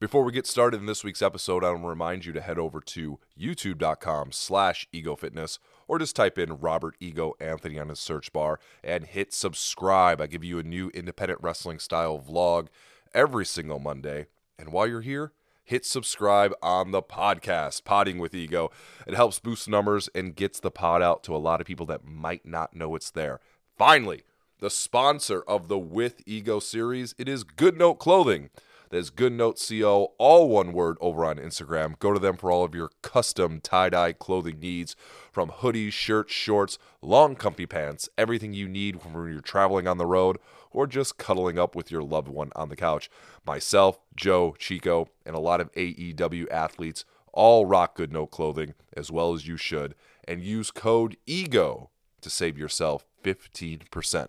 Before we get started in this week's episode, I want to remind you to head over to youtube.com slash egofitness or just type in Robert Ego Anthony on his search bar and hit subscribe. I give you a new independent wrestling style vlog every single Monday. And while you're here, hit subscribe on the podcast, Potting with Ego. It helps boost numbers and gets the pod out to a lot of people that might not know it's there. Finally, the sponsor of the With Ego series, it is Good Note Clothing. There's Good Note CO, all one word over on Instagram. Go to them for all of your custom tie dye clothing needs from hoodies, shirts, shorts, long comfy pants, everything you need when you're traveling on the road or just cuddling up with your loved one on the couch. Myself, Joe, Chico, and a lot of AEW athletes all rock Good Note clothing as well as you should and use code EGO to save yourself 15%.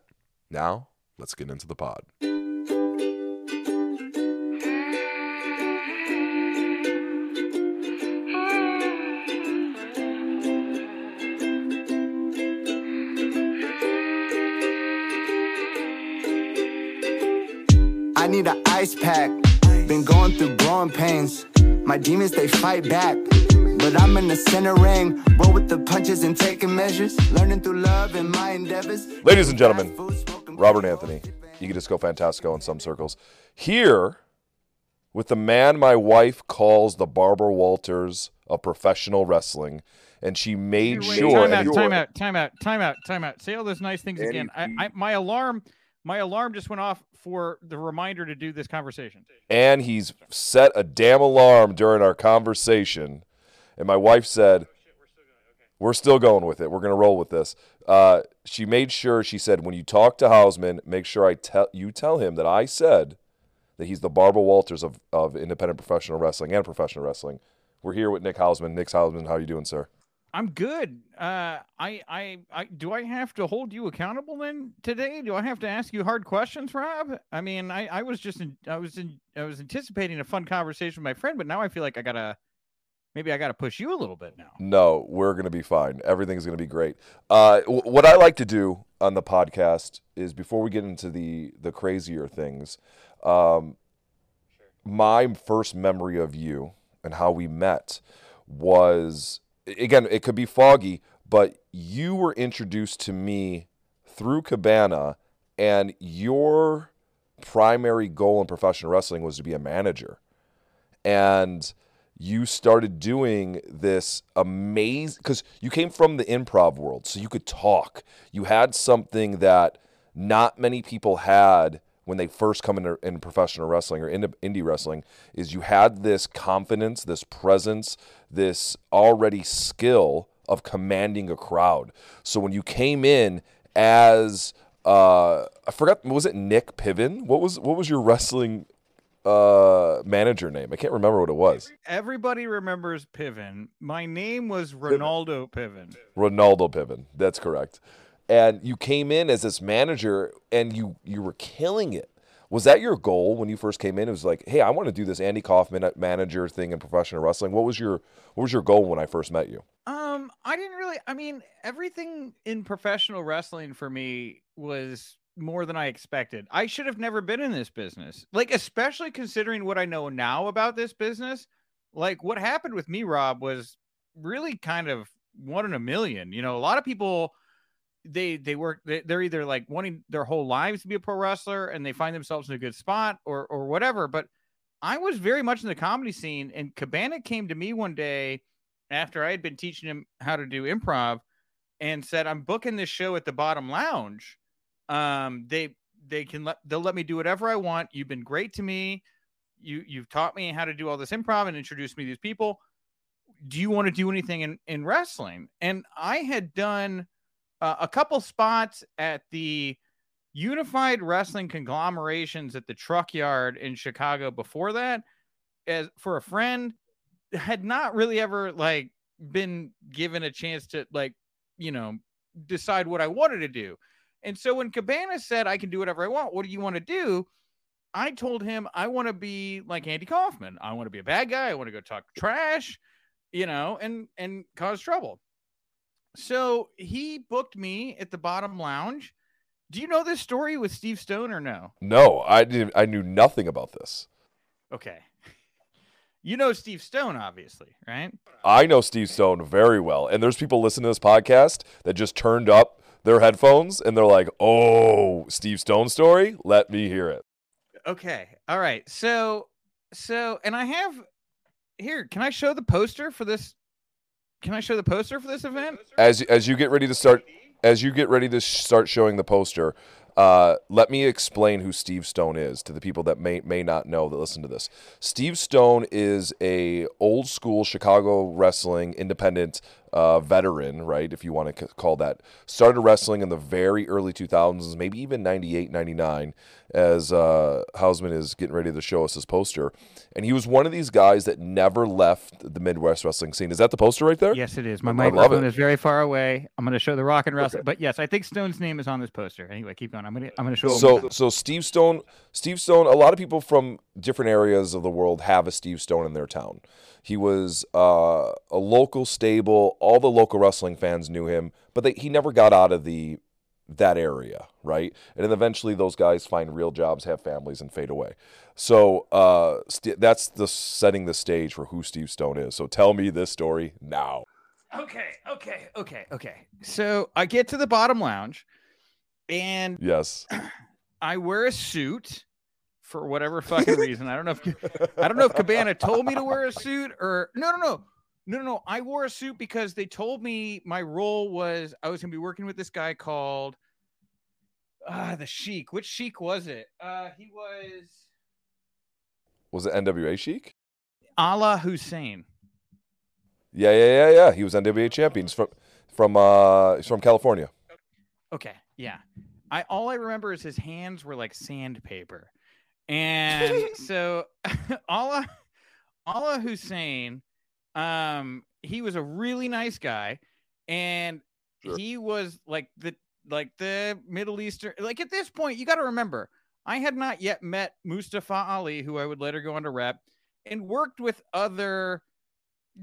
Now, let's get into the pod. Need an ice pack. Been going through growing pains. My demons, they fight back. But I'm in the center ring. Roll with the punches and taking measures. Learning through love and my endeavors. Ladies and gentlemen, Robert Anthony, you can just go fantastico in some circles. Here with the man my wife calls the Barbara Walters of professional wrestling, and she made Wait, sure. Time and out, time out, time out, time out, time out. Say all those nice things Eddie again. I, P. I, my alarm, my alarm just went off for the reminder to do this conversation. and he's set a damn alarm during our conversation. And my wife said, We're still going with it. We're going to roll with this. Uh, she made sure, she said, When you talk to Hausman, make sure I tell you tell him that I said that he's the Barbara Walters of, of independent professional wrestling and professional wrestling. We're here with Nick Hausman. Nick Hausman, how you doing, sir? I'm good. Uh, I, I, I, do I have to hold you accountable then today? Do I have to ask you hard questions, Rob? I mean, I, I was just, in, I was in, I was anticipating a fun conversation with my friend, but now I feel like I gotta, maybe I gotta push you a little bit now. No, we're going to be fine. Everything's going to be great. Uh, w- what I like to do on the podcast is before we get into the the crazier things, um, my first memory of you and how we met was again it could be foggy, but you were introduced to me through Cabana, and your primary goal in professional wrestling was to be a manager, and you started doing this amazing because you came from the improv world, so you could talk. You had something that not many people had when they first come into in professional wrestling or into indie wrestling is you had this confidence, this presence, this already skill of commanding a crowd. So when you came in as uh, I forgot was it Nick Piven? What was what was your wrestling uh manager name? I can't remember what it was. Everybody remembers Piven. My name was Ronaldo Piven. Ronaldo Piven. That's correct. And you came in as this manager and you you were killing it. Was that your goal when you first came in? It was like, hey, I want to do this Andy Kaufman manager thing in professional wrestling. What was your what was your goal when I first met you? Um, I didn't really. I mean, everything in professional wrestling for me was more than I expected. I should have never been in this business. Like, especially considering what I know now about this business. Like, what happened with me, Rob, was really kind of one in a million. You know, a lot of people they they work they, they're either like wanting their whole lives to be a pro wrestler and they find themselves in a good spot or or whatever but i was very much in the comedy scene and cabana came to me one day after i had been teaching him how to do improv and said i'm booking this show at the bottom lounge. Um they they can let they'll let me do whatever i want. You've been great to me. You you've taught me how to do all this improv and introduced me to these people. Do you want to do anything in in wrestling? And i had done uh, a couple spots at the unified wrestling conglomerations at the truck yard in chicago before that as for a friend had not really ever like been given a chance to like you know decide what i wanted to do. And so when cabana said i can do whatever i want. What do you want to do? I told him i want to be like andy kaufman. I want to be a bad guy. I want to go talk trash you know and and cause trouble so he booked me at the bottom lounge. Do you know this story with Steve Stone or no? No, I didn't I knew nothing about this. Okay. You know Steve Stone, obviously, right? I know Steve Stone very well, and there's people listening to this podcast that just turned up their headphones and they're like, "Oh, Steve Stone story? Let me hear it." Okay. All right. So, so, and I have here. Can I show the poster for this? Can I show the poster for this event? As as you get ready to start, as you get ready to sh- start showing the poster, uh, let me explain who Steve Stone is to the people that may may not know that listen to this. Steve Stone is a old school Chicago wrestling independent uh, veteran, right? If you want to c- call that. Started wrestling in the very early 2000s, maybe even 98, 99, as uh, Hausman is getting ready to show us his poster. And he was one of these guys that never left the Midwest wrestling scene. Is that the poster right there? Yes, it is. My microphone is very far away. I'm going to show the rock and wrestling, but yes, I think Stone's name is on this poster. Anyway, keep going. I'm going to I'm going to show. So so Steve Stone Steve Stone a lot of people from different areas of the world have a Steve Stone in their town. He was uh, a local stable. All the local wrestling fans knew him, but they, he never got out of the that area, right? And then eventually those guys find real jobs, have families, and fade away. So uh, st- that's the setting the stage for who Steve Stone is. So tell me this story now. Okay, okay, okay, okay. So I get to the bottom lounge, and Yes. I wear a suit for whatever fucking reason. I don't know if I don't know if Cabana told me to wear a suit or no, no, no, no, no, no. I wore a suit because they told me my role was I was gonna be working with this guy called uh the Sheik. Which Sheik was it? Uh, he was Was it NWA Sheik? Allah Hussein. Yeah, yeah, yeah, yeah. He was NWA champion. He's from from uh he's from California. Okay, yeah. I all I remember is his hands were like sandpaper. And so Allah Allah Hussein, um, he was a really nice guy, and Sure. he was like the like the Middle Eastern like at this point, you gotta remember, I had not yet met Mustafa Ali, who I would later go on to rep, and worked with other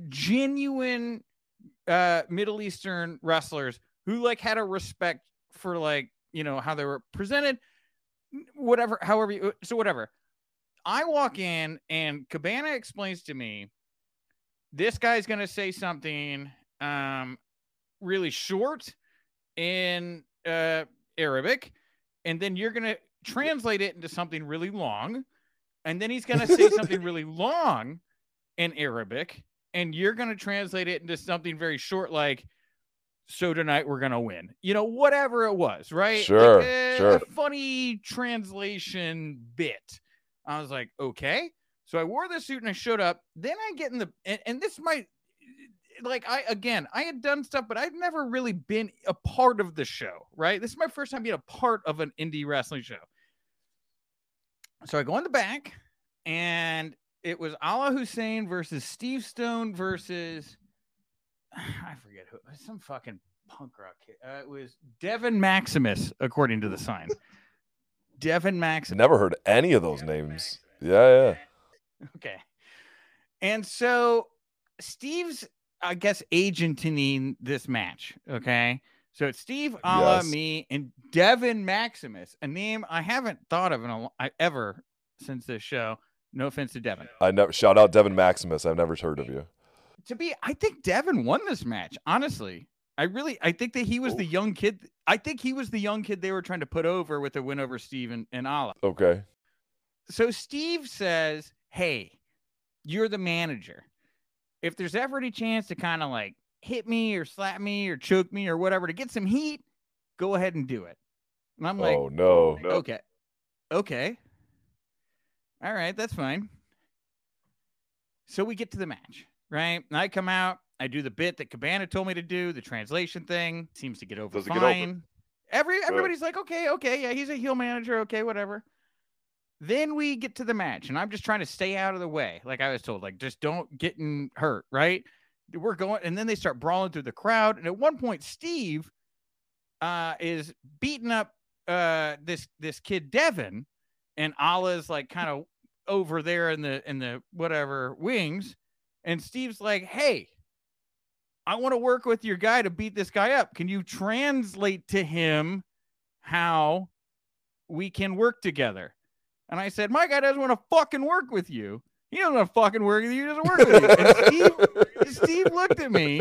genuine uh Middle Eastern wrestlers who like had a respect for like you know how they were presented whatever however you so whatever i walk in and cabana explains to me this guy's going to say something um really short in uh arabic and then you're going to translate it into something really long and then he's going to say something really long in arabic and you're going to translate it into something very short like so tonight we're gonna win. You know whatever it was right? Sure, like a, sure. a funny translation bit. I was like okay so i wore the suit and i showed up then i get in the and, and this might like i again i had done stuff but i've never really been a part of the show right this is my first time being a part of an indie wrestling show so i go in the back and it was allah hussein versus steve stone versus I forget who some fucking punk rock kid. Uh, it was Devin Maximus, according to the sign. Devin Maximus. Never heard any of those names. Yeah, yeah. Okay. And so Steve's, I guess, agenting this match. Okay. So it's Steve, Allah, Yes. me, and Devin Maximus, a name I haven't thought of in a, I, ever since this show. No offense to Devin. I never shout out Devin Maximus. I've never heard of you. to be i think devin won this match honestly i really i think that he was the young kid i think he was the young kid they were trying to put over with the win over steve and, and Ala. Okay. so steve says hey you're the manager. If there's ever any chance to kind of like hit me or slap me or choke me or whatever to get some heat go ahead and do it. And i'm like oh no. okay okay all right that's fine. So we get to the match right? And i come out i do the bit that cabana told me to do the translation thing seems to get over Does it get over? fine. Every everybody's like okay okay yeah he's a heel manager okay whatever then we get to the match and i'm just trying to stay out of the way like i was told like just don't get in hurt right? We're going and then they start brawling through the crowd and at one point steve uh is beating up uh this this kid devin and Allah's like kind of over there in the in the whatever wings and Steve's like hey I want to work with your guy to beat this guy up. Can you translate to him how we can work together and I said my guy doesn't want to fucking work with you He doesn't want to fucking work with you. He doesn't work with you. And Steve, Steve looked at me.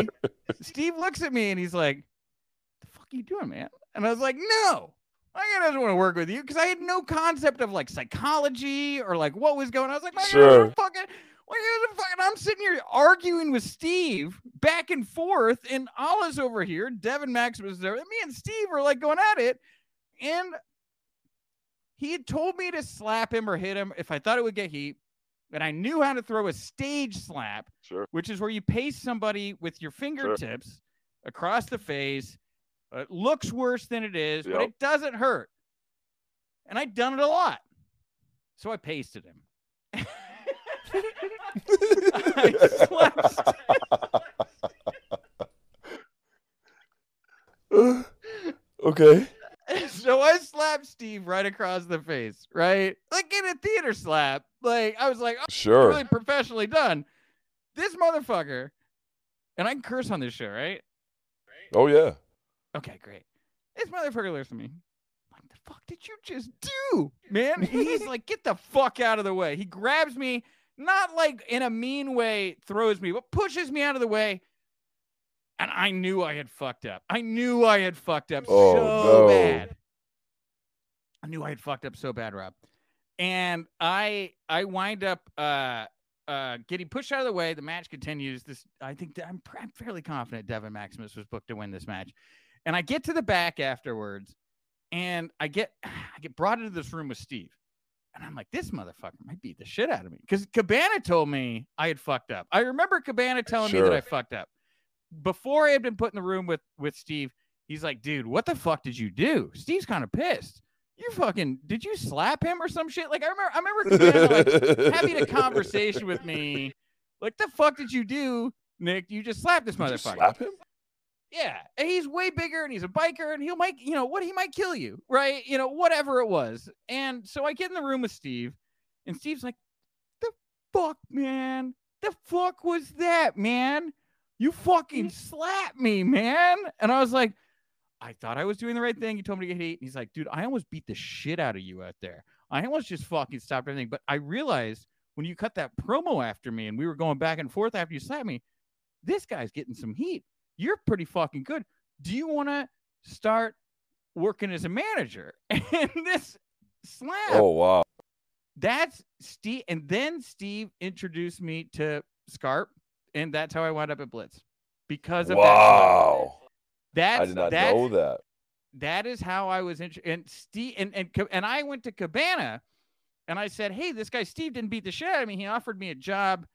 Steve looks at me and he's like, What "The fuck are you doing, man?" And I was like, "No, my guy doesn't want to work with you because I had no concept of like psychology or like what was going. on. I was like, my guy Sure. doesn't fucking." Like, fucking, I'm sitting here arguing with Steve back and forth, and Allah's over here. Devin Max was there. Me and Steve are like going at it, and he had told me to slap him or hit him if I thought it would get heat. And I knew how to throw a stage slap, Sure. which is where you pace somebody with your fingertips across the face. It looks worse than it is, but it doesn't hurt. And I'd done it a lot. So I pasted him. I slapped okay. Right across the face, right? Like in a theater slap. Like I was like, oh, Sure. really professionally done. This motherfucker, and I can curse on this show, right? Oh yeah. Okay, great. This motherfucker looks at me. What the fuck did you just do, man? He's like, get the fuck out of the way. He grabs me, not like in a mean way, throws me, but pushes me out of the way. And I knew I had fucked up. I knew I had fucked up Oh, so no. bad. I knew I had fucked up so bad, Rob. And I I wind up uh uh getting pushed out of the way. The match continues. This I think I'm, I'm fairly confident Devin Maximus was booked to win this match. And I get to the back afterwards, and I get I get brought into this room with Steve. And I'm like, this motherfucker might beat the shit out of me. Because Cabana told me I had fucked up. I remember Cabana telling me that I fucked up. Before I had been put in the room with with Steve, he's like, dude, what the fuck did you do? Steve's kind of pissed. You fucking did you slap him or some shit? Like I remember I remember like having a conversation with me. Like, the fuck did you do, Nick? You just slapped this Did motherfucker. slap him? Yeah, and he's way bigger and he's a biker and he'll might, you know, what he might kill you, right? You know, whatever it was. And so I get in the room with Steve, and Steve's like, "The fuck, man? The fuck was that, man? You fucking slapped me, man!" And I was like, "I thought I was doing the right thing. You told me to get heat." And he's like, "Dude, I almost beat the shit out of you out there. I almost just fucking stopped everything." But I realized when you cut that promo after me and we were going back and forth after you slapped me, this guy's getting some heat you're pretty fucking good. Do you want to start working as a manager? And this slap, Oh wow. that's Steve. And then Steve introduced me to Scarp, and that's how I wound up at Blitz because of that. Wow. That's I did not that, know that. that is how I was. interested. and Steve and and and I went to Cabana, and I said, "Hey, this guy Steve didn't beat the shit out of me. He offered me a job,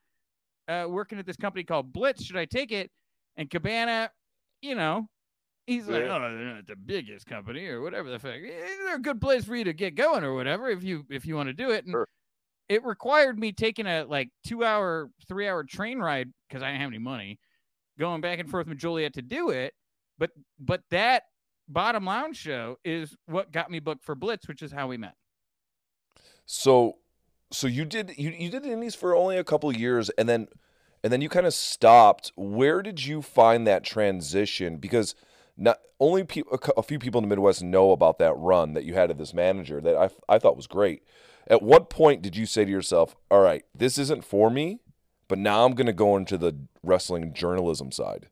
uh, working at this company called Blitz. Should I take it?" And Cabana, you know, he's like, Yeah. "Oh, they're not the biggest company or whatever the fuck. Eh, They're a good place for you to get going or whatever if you if you want to do it." And Sure. it required me taking a like two hour, three hour train ride because I didn't have any money, going back and forth with Joliet to do it. But but that bottom lounge show is what got me booked for Blitz, which is how we met. So, so you did you you did indies for only a couple years, and then and then you kind of stopped. Where did you find that transition? Because not only pe- a, few people in the Midwest know about that run that you had of this manager that I I thought was great. At what point did you say to yourself, "All right, this isn't for me," but now I'm going to go into the wrestling journalism side?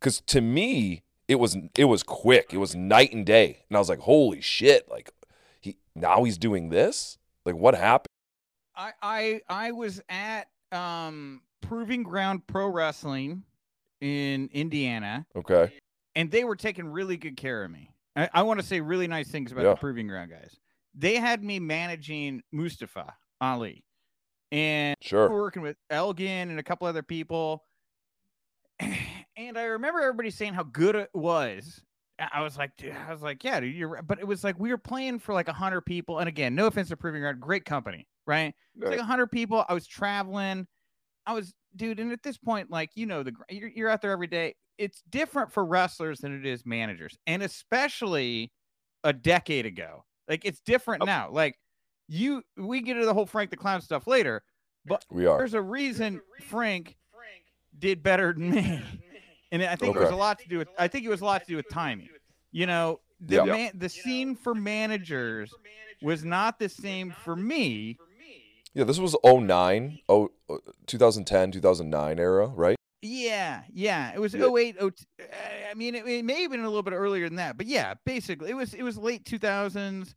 Because to me, it was it was quick. It was night and day, and I was like, "Holy shit!" Like he now he's doing this. Like what happened? I I I was at um Proving Ground Pro Wrestling in Indiana, Okay. and they were taking really good care of me. I, I want to say really nice things about Yeah. the Proving Ground guys. They had me managing Mustafa Ali, and we Sure. working with Elgin and a couple other people. And I remember everybody saying how good it was. I- I was like, dude, I was like, yeah, dude, you're. But it was like we were playing for like a hundred people. And again, no offense to Proving Ground, great company, right? It's like a hundred people. I was traveling. I was, dude, and at this point, like you know, the you're, you're out there every day. It's different for wrestlers than it is managers, and especially a decade ago. Like it's different now. Like you, we get into the whole Frank the Clown stuff later, but We are. there's a reason Frank did better than me, and I think it was a lot to do with. I think it was a lot to do with timing. You know, the Yeah. man, the scene for managers was not the same for me Yeah, this was 09, oh, 2010, 2009 era, right? Yeah, yeah. It was Yeah. 08, 02 uh, I mean, it, it may have been a little bit earlier than that, but yeah, basically, it was it was late 2000s,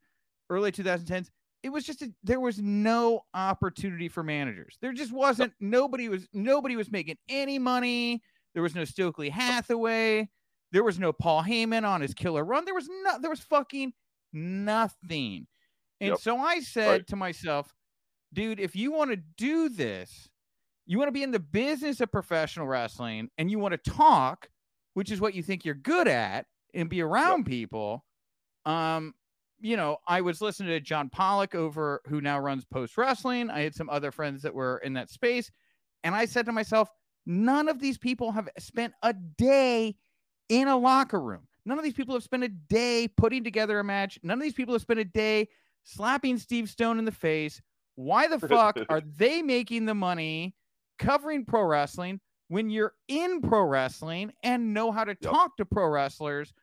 early 2010s. It was just a, there was no opportunity for managers. There just wasn't. Nobody was nobody was making any money. There was no Stokely Hathaway. There was no Paul Heyman on his killer run. There was no. There was fucking nothing. And Yep. so I said Right. to myself, dude, if you want to do this, you want to be in the business of professional wrestling and you want to talk, which is what you think you're good at, and be around people. Um, you know, I was listening to John Pollock over who now runs post wrestling. I had some other friends that were in that space, and I said to myself, none of these people have spent a day in a locker room. None of these people have spent a day putting together a match. None of these people have spent a day slapping Steve Stone in the face. Why the fuck are they making the money covering pro wrestling when you're in pro wrestling and know how to Yep. talk to pro wrestlers?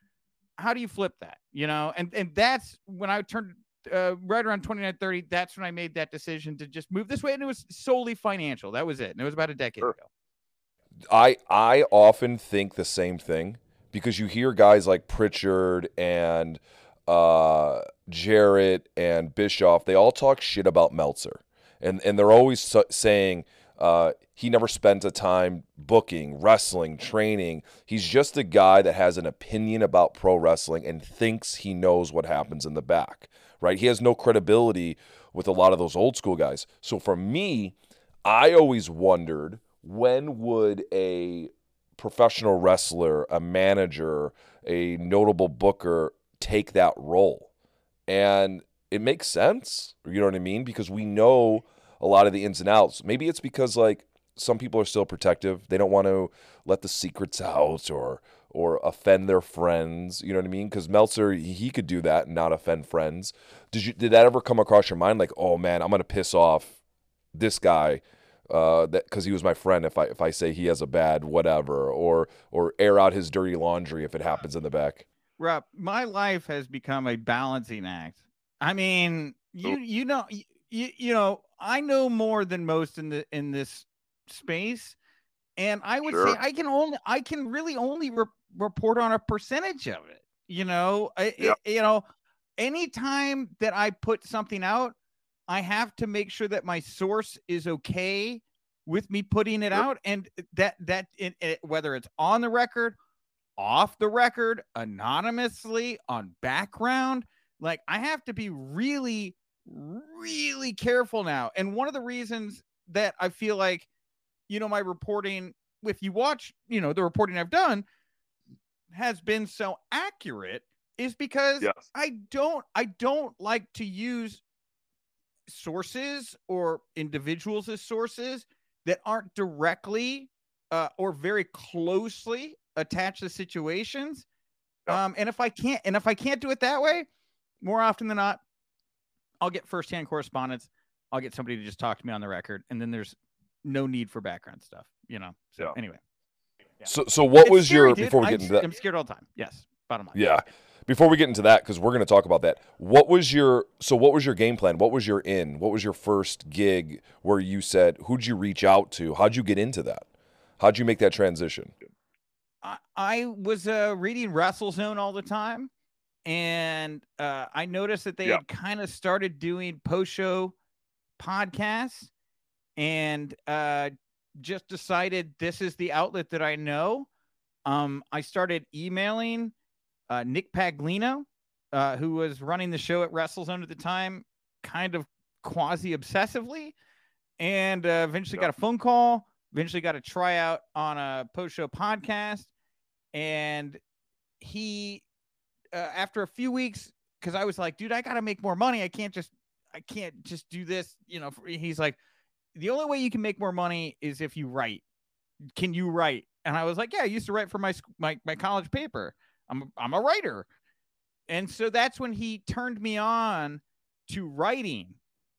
How do you flip that? You know, and and that's when I turned uh, right around 29 30. That's when I made that decision to just move this way, and it was solely financial. That was it, and it was about a decade Sure. ago. I I often think the same thing because you hear guys like Pritchard and uh, Jarrett and Bischoff. They all talk shit about Meltzer, and and they're always saying uh, he never spends a time booking, wrestling, training. He's just a guy that has an opinion about pro wrestling and thinks he knows what happens in the back. Right? He has no credibility with a lot of those old school guys. So for me, I always wondered when would a professional wrestler, a manager, a notable booker take that role? And it makes sense. You know what I mean? Because we know a lot of the ins and outs. Maybe it's because like some people are still protective. They don't want to let the secrets out or or offend their friends. You know what I mean? Because Meltzer, he could do that and not offend friends. Did you did that ever come across your mind? Like, oh man, I'm gonna piss off this guy uh, that because he was my friend. If I if I say he has a bad whatever, or or air out his dirty laundry if it happens in the back. Rob, my life has become a balancing act. I mean, you you know you, you know I know more than most in the in this space, and I would say I can only I can really only re- report on a percentage of it. You know, I, Yeah. it- you know, anytime that I put something out, I have to make sure that my source is okay with me putting it Yep. out, and that that it, it, whether it's on the record off the record, anonymously, on background. Like I have to be really, really careful now. And one of the reasons that I feel like, you know, my reporting, if you watch, you know, the reporting I've done has been so accurate is because Yes. I don't I don't like to use sources or individuals as sources that aren't directly uh, or very closely attached to situations. Um, and if I can't, and if I can't do it that way, more often than not, I'll get firsthand correspondence. I'll get somebody to just talk to me on the record, and then there's no need for background stuff, you know. So Yeah. anyway, Yeah. So so what It's was scary, your dude. before we I'm, get into that? I'm scared all the time. Yes, bottom line. Yeah. Before we get into that, because we're going to talk about that. What was your so? What was your game plan? What was your in? What was your first gig where you said who'd you reach out to? How'd you get into that? How'd you make that transition? I, I was uh, reading WrestleZone all the time, and uh, I noticed that they Yeah. had kind of started doing post-show podcasts, and uh, just decided this is the outlet that I know. Um, I started emailing uh, Nick Paglino, uh, who was running the show at WrestleZone at the time, kind of quasi obsessively, and uh, eventually Yeah. got a phone call. Eventually got a tryout on a post show podcast, and he, uh, after a few weeks, because I was like, dude, I got to make more money. I can't just, I can't just do this. You know, he's like, the only way you can make more money is if you write. Can you write? And I was like, yeah, I used to write for my my my college paper. I'm I'm a writer, and so that's when he turned me on to writing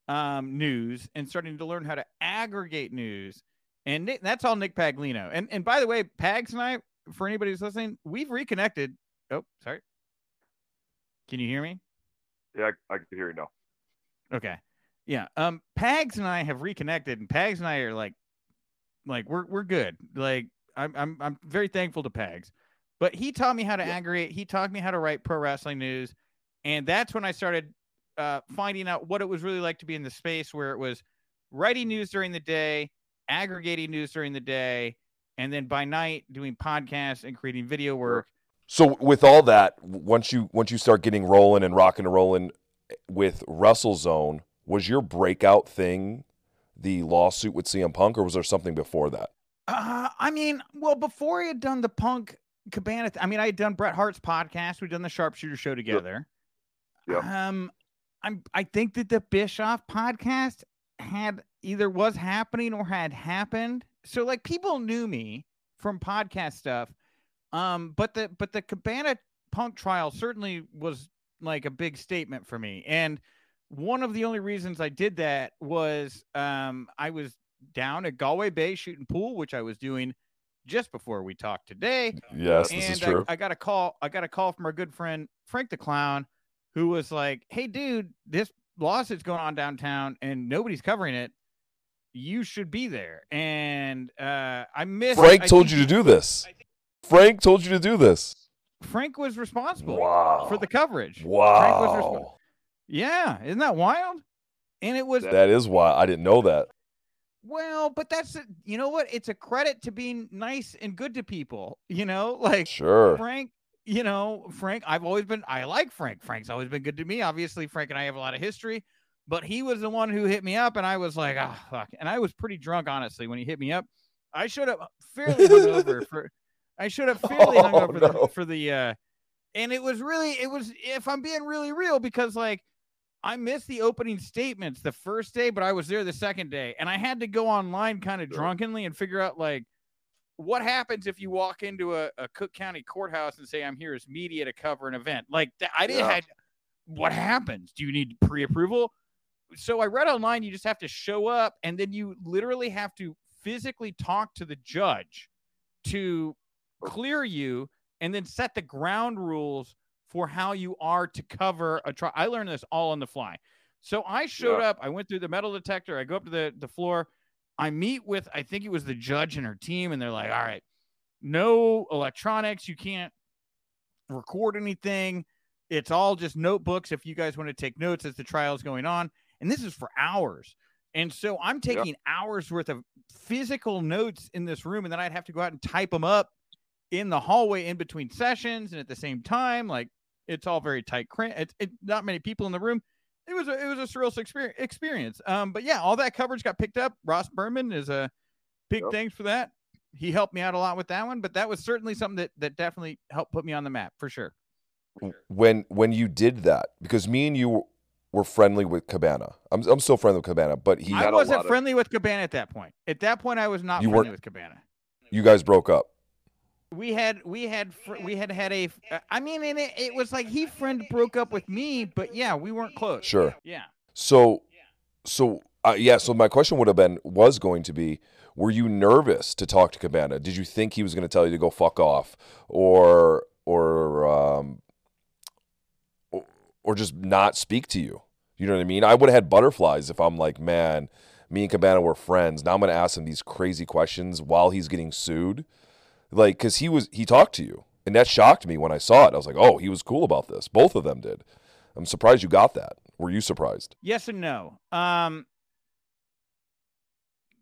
um, news and starting to learn how to aggregate news. And Nick, that's all Nick Paglino. And and by the way, Pags and I, for anybody who's listening, we've reconnected. Oh, sorry. Can you hear me? Yeah, I, I can hear you now. Okay. Yeah. Um, Pags and I have reconnected, and Pags and I are like, like we're we're good. Like I'm I'm I'm very thankful to Pags, but he taught me how to aggregate. He taught me how to write pro wrestling news, and that's when I started uh, finding out what it was really like to be in the space where it was writing news during the day, aggregating news during the day, and then by night doing podcasts and creating video work. So with all that, once you once you start getting rolling and rocking and rolling with WrestleZone, was your breakout thing the lawsuit with CM Punk, or was there something before that? Uh, I mean, well, before he had done the Punk Cabana, I mean, I had done Bret Hart's podcast. We'd done the Sharpshooter Show together. Yep. Um, I'm I think that the Bischoff podcast had either was happening or had happened. So like people knew me from podcast stuff. Um, but the but the Cabana Punk trial certainly was like a big statement for me. And one of the only reasons I did that was um I was down at Galway Bay shooting pool, which I was doing just before we talked today Yes, this and is true. I, I got a call. I got a call from our good friend Frank the Clown, who was like, "Hey, dude, this lawsuit's going on downtown, and nobody's covering it. You should be there." And uh, I missed. Frank I told think you to do this. Frank told you to do this. Frank was responsible Wow. for the coverage. Frank was resp- Wow. yeah, isn't that wild? And it was That is why I didn't know that. Well, but that's it. you know what? It's a credit to being nice and good to people. You know, like Sure. Frank, you know, Frank, I've always been, I like Frank. Frank's always been good to me. Obviously, Frank and I have a lot of history, but he was the one who hit me up, and I was like, oh, fuck. And I was pretty drunk, honestly, when he hit me up. I showed up fairly hungover for, I showed up fairly Oh, hungover no. the, for the, uh, and it was really, it was, if I'm being really real, because like, I missed the opening statements the first day, but I was there the second day, and I had to go online kind of Sure. drunkenly and figure out like what happens if you walk into a, a Cook County courthouse and say I'm here as media to cover an event like that. I didn't Yeah. had what happens? Do you need pre-approval? So I read online you just have to show up, and then you literally have to physically talk to the judge to clear you, and then set the ground rules for how you are to cover a trial. I learned this all on the fly. So I showed Yeah. up. I went through the metal detector. I go up to the, the floor. I meet with, I think it was the judge and her team, and they're like, all right, no electronics. You can't record anything. It's all just notebooks if you guys want to take notes as the trial is going on. And this is for hours. And so I'm taking hours worth of physical notes in this room, and then I'd have to go out and type them up in the hallway in between sessions and at the same time. Like it's all very tight. It's it, not many people in the room. It was a, it was a surreal exper- experience. Um, but yeah, all that coverage got picked up. Ross Berman is a big Yep. thanks for that. He helped me out a lot with that one, but that was certainly something that that definitely helped put me on the map for sure. When when you did that, because me and you were friendly with Cabana. I'm I'm still friendly with Cabana, but he I wasn't lot of- friendly with Cabana at that point. At that point, I was not You friendly with Cabana. you guys broke up. We had we had fr- we had had a uh, mean and it, it was like he friend broke up with me but yeah we weren't close Sure. yeah So, so uh, yeah. So my question would have been, was going to be, were you nervous to talk to Cabana? Did you think he was going to tell you to go fuck off, or or um, or, or just not speak to you? You know what I mean? I would have had butterflies if I'm like, man, me and Cabana were friends. Now I'm going to ask him these crazy questions while he's getting sued, like because he was he talked to you, and that shocked me when I saw it. I was like, oh, he was cool about this. Both of them did. I'm surprised you got that. Were you surprised? yes and no um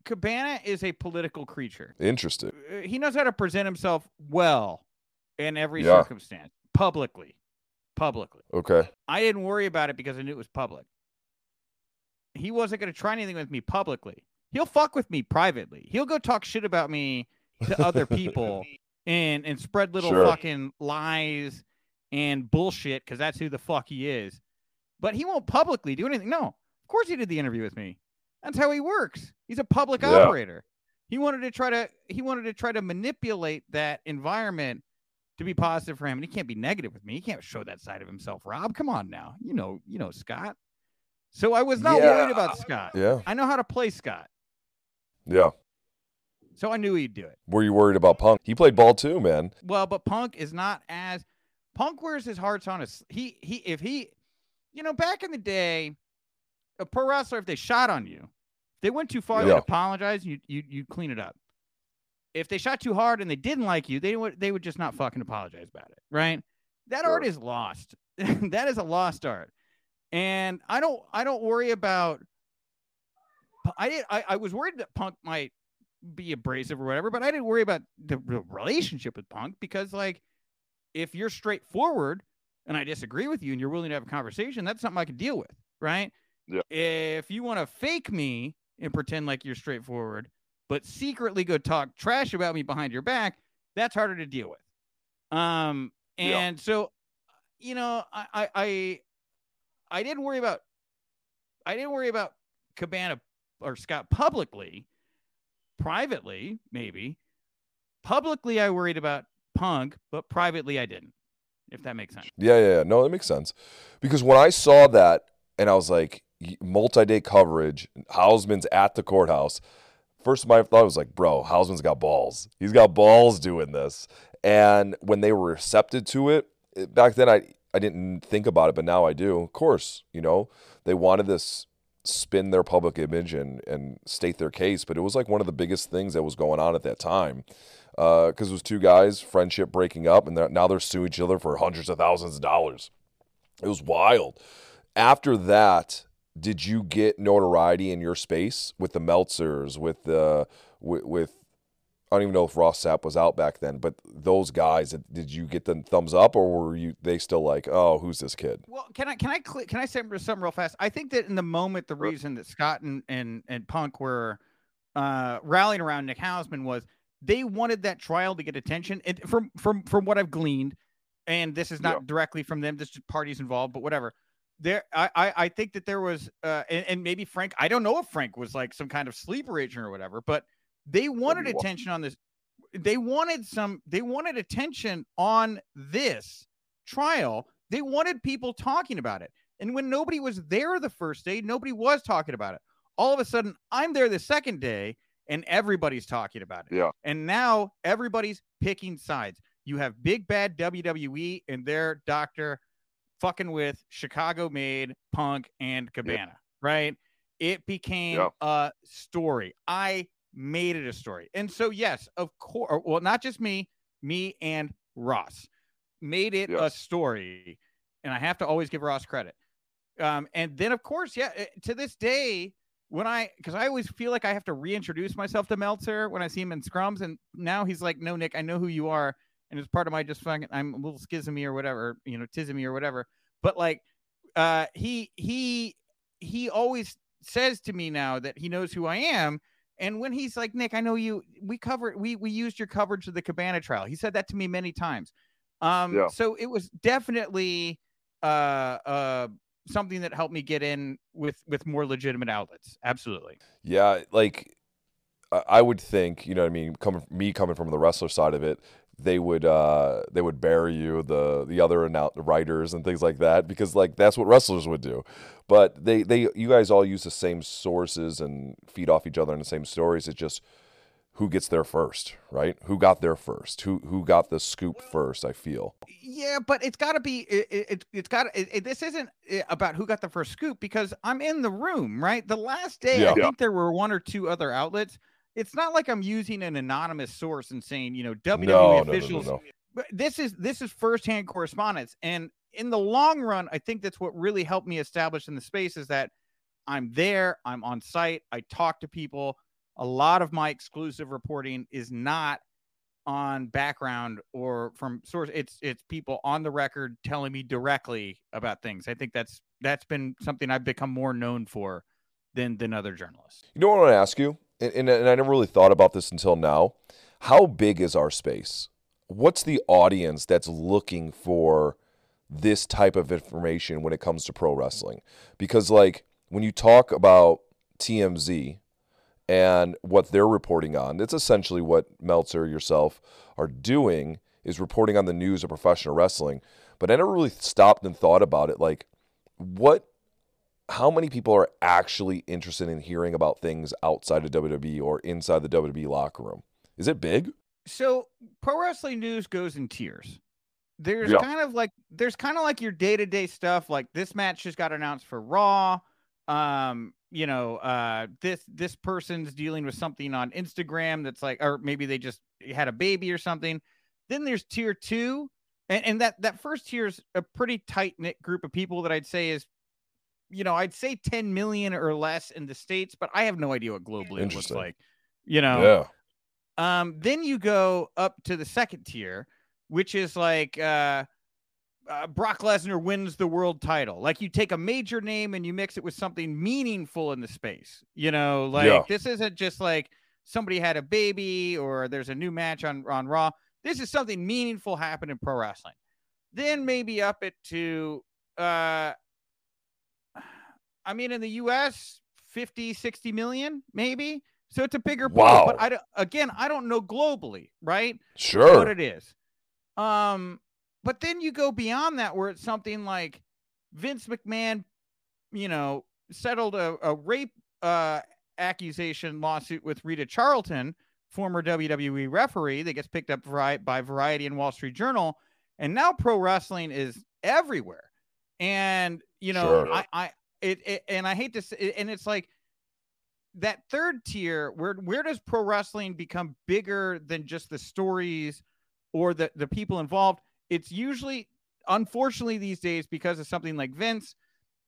cabana is a political creature Interested. Uh, he knows how to present himself well in every Yeah. circumstance publicly publicly Okay. i didn't worry about it because i knew it was public he wasn't going to try anything with me publicly he'll fuck with me privately he'll go talk shit about me to other people and and spread little Sure. fucking lies and bullshit because that's who the fuck he is. But he won't publicly do anything. No, of course he did the interview with me. That's how he works. He's a public Yeah. operator. He wanted to try to he wanted to try to manipulate that environment to be positive for him, and he can't be negative with me. He can't show that side of himself. Rob, come on now. You know, you know Scott. So I was not Yeah. worried about Scott. Yeah. I know how to play Scott, Yeah. So I knew he'd do it. Were you worried about Punk? He played ball too, man. Well, but Punk is not as Punk wears his hearts on his he he if he you know back in the day a pro wrestler, if they shot on you, if they went too far, they'd apologize. You you you clean it up. If they shot too hard and they didn't like you, they would they would just not fucking apologize about it, right? That art is lost. that is a lost art, and I don't I don't worry about. I did I, I was worried that Punk might be abrasive or whatever, but I didn't worry about the relationship with Punk because like if you're straightforward and I disagree with you and you're willing to have a conversation, that's something I can deal with, right? Yeah. If you want to fake me and pretend like you're straightforward, but secretly go talk trash about me behind your back, that's harder to deal with. Um, Yeah. and so, you know, I, I, I, I didn't worry about, I didn't worry about Cabana or Scott publicly, privately, maybe. Publicly, I worried about Punk, but privately, I didn't. If that makes sense. Yeah, yeah, yeah. No, that makes sense. Because when I saw that and I was like, multi day coverage, Hausman's at the courthouse. First, my thought was like, bro, Hausman's got balls. He's got balls doing this. And when they were receptive to it, it- back then I, I didn't think about it, but now I do. Of course, you know, they wanted this spin their public image and, and state their case, but it was like one of the biggest things that was going on at that time. Uh, because it was two guys, friendship breaking up, and they're, now they're suing each other for hundreds of thousands of dollars. It was wild. After that, did you get notoriety in your space with the Meltzers, with the with, with I don't even know if Ross Sapp was out back then, but those guys, did you get the thumbs up, or were you they still like, oh, who's this kid? Well, can I can I can I say something real fast? I think that in the moment, the reason that Scott and and, and Punk were uh, rallying around Nick Hausman was they wanted that trial to get attention. And from from from what I've gleaned, and this is not Yeah. directly from them, this is parties involved, but whatever. There, I, I, I think that there was, uh, and, and maybe Frank. I don't know if Frank was like some kind of sleeper agent or whatever, but they wanted attention on this. They wanted some. They wanted attention on this trial. They wanted people talking about it. And when nobody was there the first day, nobody was talking about it. All of a sudden, I'm there the second day and everybody's talking about it. Yeah. And now everybody's picking sides. You have big bad WWE and their doctor fucking with Chicago made Punk and Cabana, right? It became Yeah. a story. I made it a story. And so, yes, of course, well, not just me, me and Ross made it Yeah. a story. And I have to always give Ross credit. Um, and then, of course, yeah, eh, to this day, when I, because I always feel like I have to reintroduce myself to Meltzer when I see him in scrums. And now he's like, no, Nick, I know who you are. And it's part of my just fucking, I'm a little schismy or whatever, you know, tismy or whatever. But like, uh, he, he, he always says to me now that he knows who I am. And when he's like, Nick, I know you, we covered, we, we used your coverage of the Cabana trial. He said that to me many times. Um, Yeah. so it was definitely, uh, uh, something that helped me get in with with more legitimate outlets. Absolutely. Yeah, like I- would think, you know, what I mean, coming me coming from the wrestler side of it, they would uh they would bury you the the other annou- writers and things like that because like that's what wrestlers would do. But they they you guys all use the same sources and feed off each other in the same stories. It's just who gets there first, right? Who got there first? Who who got the scoop first? I feel. Yeah, but it's got to be it, it, it's got it, it- this isn't uh, about who got the first scoop because I'm in the room, right? The last day Yeah. I Yeah. think there were one or two other outlets. It's not like I'm using an anonymous source and saying, you know, WWE No, no, no, officials no. but this is this is firsthand correspondence. And in the long run i think that's what really helped me establish in the space is that i'm there i'm on site i talk to people. A lot of my exclusive reporting is not on background or from source it's it's people on the record telling me directly about things. I think that's that's been something i've become more known for than than other journalists. You know what I want to ask you, and, and, and I never really thought about this until now. How big is our space? What's the audience that's looking for this type of information when it comes to pro wrestling? Because like when you talk about TMZ and what they're reporting on, it's essentially what Meltzer yourself are doing is reporting on the news of professional wrestling. But I never really stopped and thought about it. Like, what how many people are actually interested in hearing about things outside of WWE or inside the WWE locker room? Is it big? so pro wrestling news goes in tiers there's Yeah. kind of like there's kind of like your day-to-day stuff like this match just got announced for raw um you know uh this this person's dealing with something on instagram that's like or maybe they just had a baby or something then there's tier two and, and that that first tier is a pretty tight knit group of people that i'd say is you know i'd say 10 million or less in the states but i have no idea what globally it looks like you know Yeah. um, then you go up to the second tier, which is like uh, uh, Brock Lesnar wins the world title. Like you take a major name and you mix it with something meaningful in the space. You know, like Yeah. this isn't just like somebody had a baby or there's a new match on on Raw. This is something meaningful happened in pro wrestling. Then maybe up it to uh I mean in the US 50 60 million maybe. So it's a bigger pool, Wow. but I again, I don't know globally, right? Sure. what it is. Um, but then you go beyond that where it's something like Vince McMahon, you know, settled a, a rape uh accusation lawsuit with Rita Chatterton, former WWE referee that gets picked up vari- by Variety and Wall Street Journal, and now pro wrestling is everywhere. And you know, Sure. I I it, it and I hate to say, and it's like that third tier where where does pro wrestling become bigger than just the stories or the the people involved? It's usually unfortunately these days because of something like Vince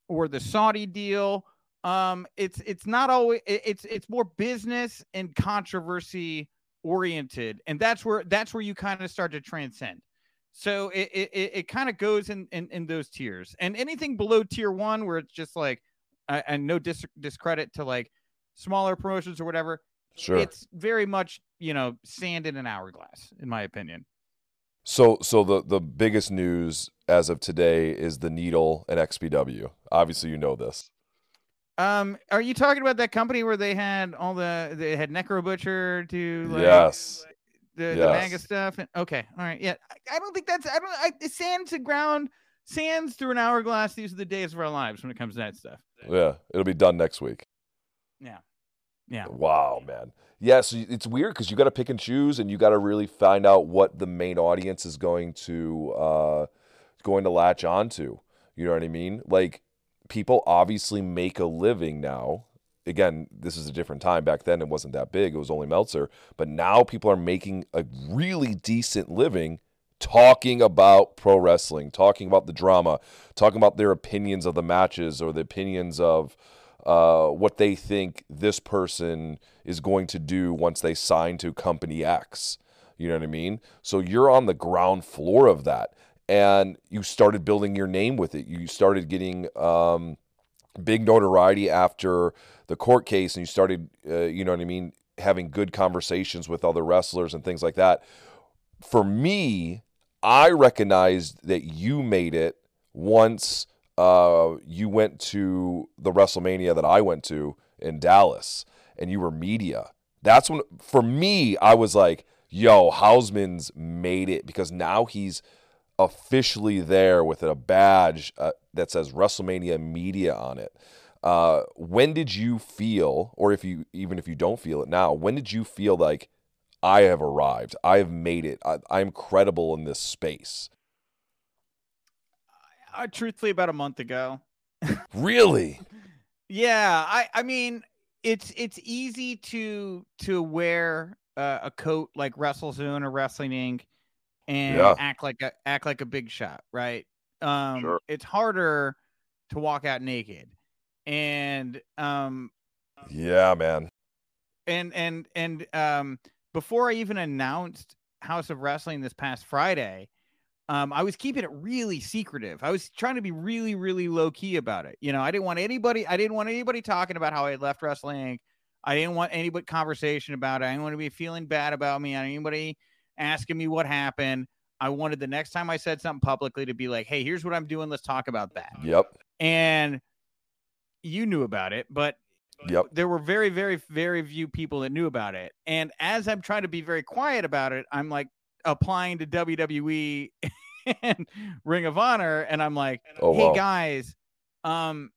or the Saudi deal um it's it's not always it's it's more business and controversy oriented and that's where that's where you kind of start to transcend so it it, it, kind of goes in, in in those tiers and anything below tier one where it's just like uh, and no dis- discredit to like smaller promotions or whatever Sure. it's very much you know sand in an hourglass in my opinion So, so the the biggest news as of today is the needle and XPW. Obviously, you know this. um are you talking about that company where they had all the they had necro butcher to like, yes. The, the yes. manga stuff and okay all right yeah i, I don't think that's i don't I, it sands to ground sands through an hourglass these are the days of our lives when it comes to that stuff Yeah. It'll be done next week. yeah yeah Wow, man. Yeah, so it's weird because you got to pick and choose, and you got to really find out what the main audience is going to uh, going to latch onto. You know what I mean? Like people obviously make a living now. Again, this is a different time. Back then, it wasn't that big. It was only Meltzer, but now people are making a really decent living talking about pro wrestling, talking about the drama, talking about their opinions of the matches or the opinions of uh, what they think this person is going to do once they sign to company X. You know what I mean? So you're on the ground floor of that, and you started building your name with it. You started getting um, big notoriety after the court case, and you started, uh, you know what I mean, having good conversations with other wrestlers and things like that. For me, I recognized that you made it once uh, you went to the WrestleMania that I went to in Dallas and you were media. That's when, for me, I was like, yo, Hausman's made it because now he's officially there with a badge uh, that says WrestleMania Media on it. Uh, when did you feel, or if you even if you don't feel it now, when did you feel like I have arrived, I have made it, I, I'm credible in this space? uh, truthfully about a month ago Really? Yeah, I I mean it's it's easy to to wear uh, a coat like WrestleZone or Wrestling Inc. and Yeah. act like a act like a big shot, right? Um Sure. it's harder to walk out naked. And um Yeah, man. and and and um before I even announced House of Wrestling this past Friday, um, I was keeping it really secretive. I was trying to be really, really low key about it. You know, I didn't want anybody, I didn't want anybody talking about how I had left Wrestling I didn't want anybody conversation about it. I didn't want to be feeling bad about me. I anybody asking me what happened. I wanted the next time I said something publicly to be like, hey, here's what I'm doing. Let's talk about that. Yep. And you knew about it, but Yep. there were very, very, very few people that knew about it. And as I'm trying to be very quiet about it, I'm like applying to WWE and Ring of Honor, and I'm like, Oh, hey wow. guys, um,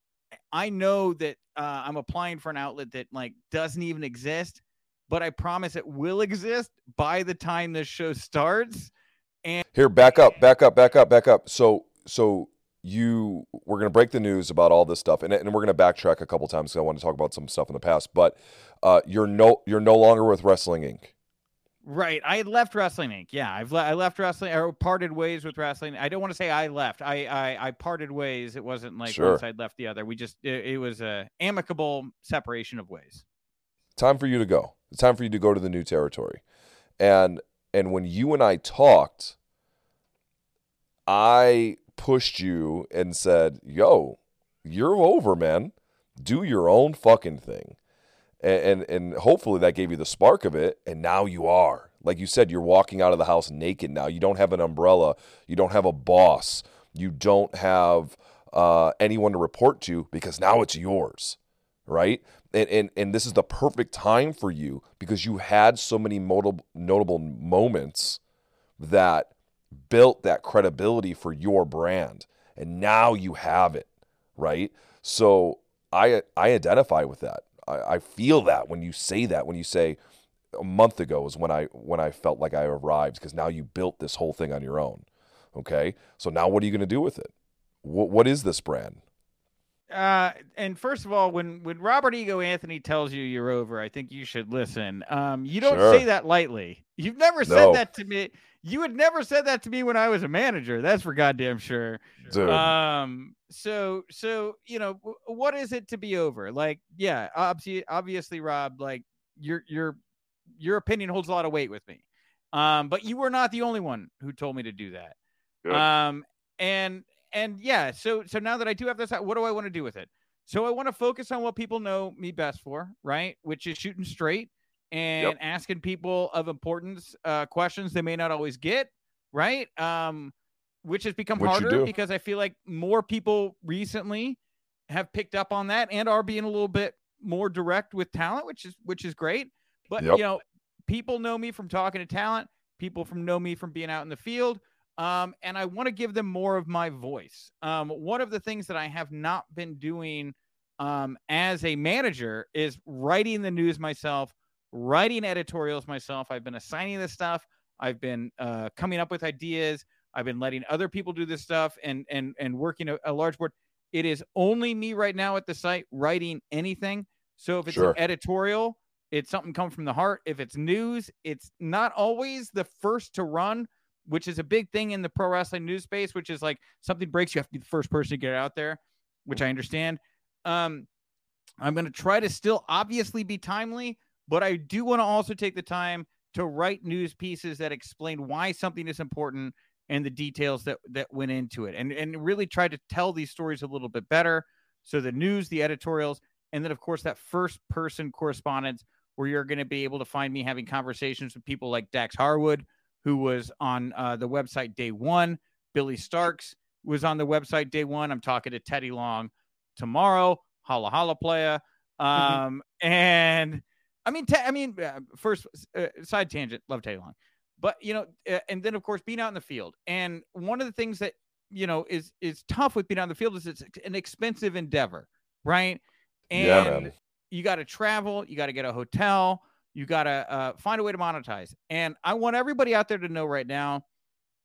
I know that uh, I'm applying for an outlet that like doesn't even exist, but I promise it will exist by the time this show starts. And here, back up, back up, back up, back up. So, so you we're going to break the news about all this stuff and, and we're going to backtrack a couple times because i want to talk about some stuff in the past but uh, you're no you're no longer with wrestling inc Right. I had left Wrestling Inc. Yeah, I've le- I left wrestling or parted ways with wrestling. I don't want to say I left. I I, I parted ways. It wasn't like Sure. one side left the other. We just it, it was a amicable separation of ways. time for you to go it's time for you to go to the new territory. And and when you and i talked i pushed you and said yo you're over man. Do your own fucking thing. And, and and hopefully that gave you the spark of it and now you are. Like you said you're walking out of the house naked now. You don't have an umbrella. You don't have a boss. You don't have uh, anyone to report to because now it's yours right and, and and this is the perfect time for you because you had so many notable notable moments that built that credibility for your brand and now you have it right? So i i identify with that. I, I feel that when you say that when you say a month ago is when i when i felt like i arrived because now you built this whole thing on your own okay? So now what are you going to do with it? What, what is this brand Uh, and first of all, when when Robert Ego Anthony tells you you're over, I think you should listen. Um, you don't Sure. say that lightly. You've never said that to me. You had never said that to me when I was a manager. That's for goddamn sure. Dude. Um. So so you know w- what is it to be over? Like yeah, obviously obviously Rob, like your your your opinion holds a lot of weight with me. Um. But you were not the only one who told me to do that. Good. Um. And and yeah. So so now that I do have this, what do I want to do with it? So I want to focus on what people know me best for, right? Which is shooting straight and Yep. asking people of importance uh, questions they may not always get, right? Um, which has become you harder because I feel like more people recently have picked up on that and are being a little bit more direct with talent, which is which is great. But Yep. you know, people know me from talking to talent. People from know me from being out in the field. Um, and I want to give them more of my voice. Um, one of the things that I have not been doing um, as a manager is writing the news myself, writing editorials myself. I've been assigning this stuff. I've been uh, coming up with ideas. I've been letting other people do this stuff and and and working a, a large board. It is only me right now at the site writing anything. So if it's Sure. an editorial, it's something come from the heart. If it's news, it's not always the first to run, which is a big thing in the pro wrestling news space, which is like something breaks, you have to be the first person to get out there, which I understand. Um, I'm going to try to still obviously be timely, but I do want to also take the time to write news pieces that explain why something is important and the details that that went into it and and really try to tell these stories a little bit better so the news the editorials and then of course that first person correspondence where you're going to be able to find me having conversations with people like Dax Harwood who was on uh, the website day 1 Billy Starkz was on the website day 1 I'm talking to Teddy Long tomorrow holla holla playa. Um and I mean, te- I mean, uh, first uh, side tangent, love Teddy Long, but you know, uh, and then of course being out in the field. And one of the things that you know is is tough with being out in the field is it's an expensive endeavor, right? And Yeah, you got to travel, you got to get a hotel, you got to uh, find a way to monetize. And I want everybody out there to know right now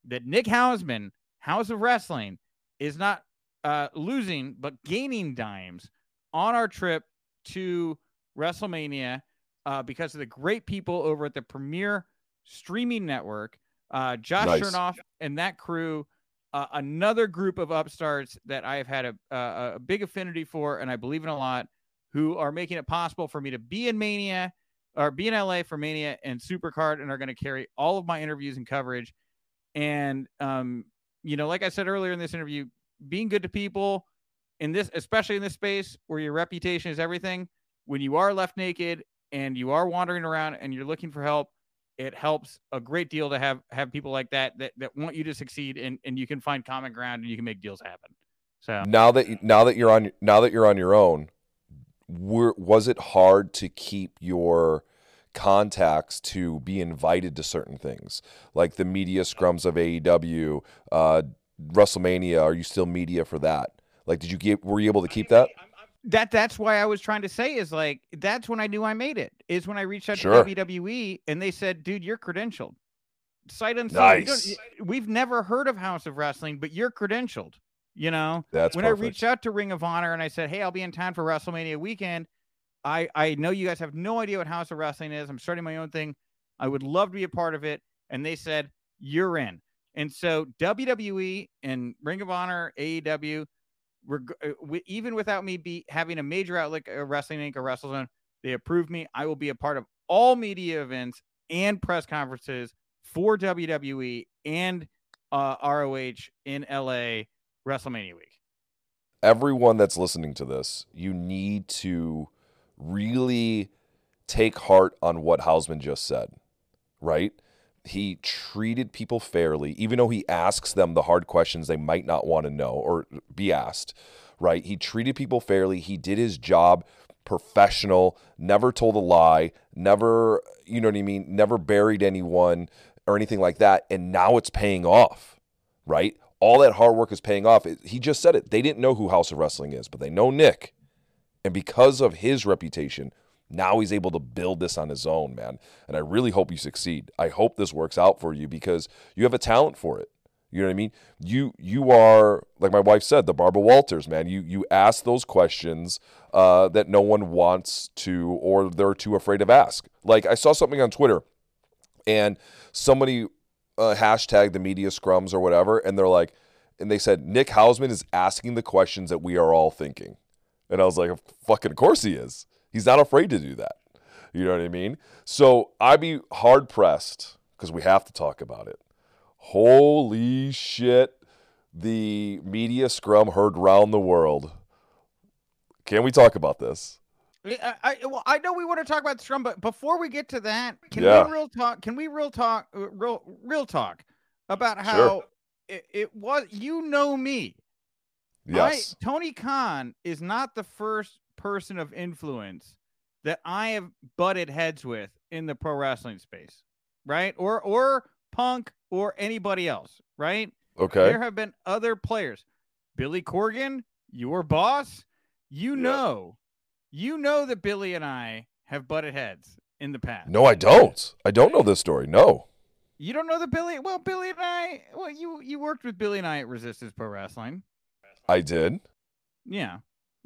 that Nick Hausman, House of Wrestling, is not uh, losing but gaining dimes on our trip to WrestleMania uh, because of the great people over at the Premier Streaming Network. Uh, Josh Nice. Chernoff and that crew, uh, another group of upstarts that I have had a, a, a big affinity for and I believe in a lot, who are making it possible for me to be in Mania or be in LA for Mania and Supercard and are going to carry all of my interviews and coverage. And, um, you know, like I said earlier in this interview, being good to people in this, especially in this space where your reputation is everything, when you are left naked and you are wandering around and you're looking for help, it helps a great deal to have have people like that that, that want you to succeed and, and you can find common ground and you can make deals happen. So now that you- now that you're on now that you're on your own were, was it hard to keep your contacts to be invited to certain things like the media scrums of AEW uh WrestleMania are you still media for that like did you get were you able to keep that that that's why I was trying to say is like that's when I knew I made it. Is when I reached out Sure. to WWE and they said, "Dude, you're credentialed." Sight unseen. Nice. We've never heard of House of Wrestling, but you're credentialed. You know, That's when perfect. I reached out to Ring of Honor and I said, "Hey, I'll be in town for WrestleMania weekend," I I know you guys have no idea what House of Wrestling is. I'm starting my own thing. I would love to be a part of it, and they said you're in. And so WWE and Ring of Honor, AEW, reg- uh, even without me be having a major outlet, a Wrestling Inc. or WrestleZone, they approved me. I will be a part of all media events and press conferences for WWE and uh, ROH in LA WrestleMania week. everyone that's listening to this, you need to really take heart on what Hausman just said, right? He treated people fairly, even though he asks them the hard questions they might not want to know or be asked, right? He treated people fairly. He did his job professional, never told a lie, never, you know what I mean, never buried anyone or anything like that. And now it's paying off, right? All that hard work is paying off. He just said it. They didn't know who House of Wrestling is, but they know Nick. And because of his reputation, now he's able to build this on his own, man. And I really hope you succeed. I hope this works out for you because you have a talent for it. You know what I mean? You you are like my wife said, the Barbara Walters, man. You you ask those questions uh, that no one wants to or they're too afraid of ask. Like I saw something on Twitter, and somebody uh, hashtag the media scrums or whatever, and they're like, and they said Nick Hausman is asking the questions that we are all thinking, and I was like, fucking, of course he is. He's not afraid to do that. You know what I mean? So I'd be hard pressed because we have to talk about it. Holy shit! The media scrum heard round the world. Can we talk about this? I, I well, I know we want to talk about scrum, but before we get to that, can Yeah. we real talk? Can we real talk? uh, Real real talk about how Sure. it, it was. You know me. Yes. I, Tony Khan is not the first person of influence that I have butted heads with in the pro wrestling space, right? Or or Punk or anybody else, right? Okay. There have been other players. Billy Corgan, your boss, you know, you know that Billy and I have butted heads in the past. No, I don't. I don't know this story. No. You don't know the Billy? Well, Billy and I, well, you you worked with Billy and I at Resistance Pro Wrestling. I did. Yeah.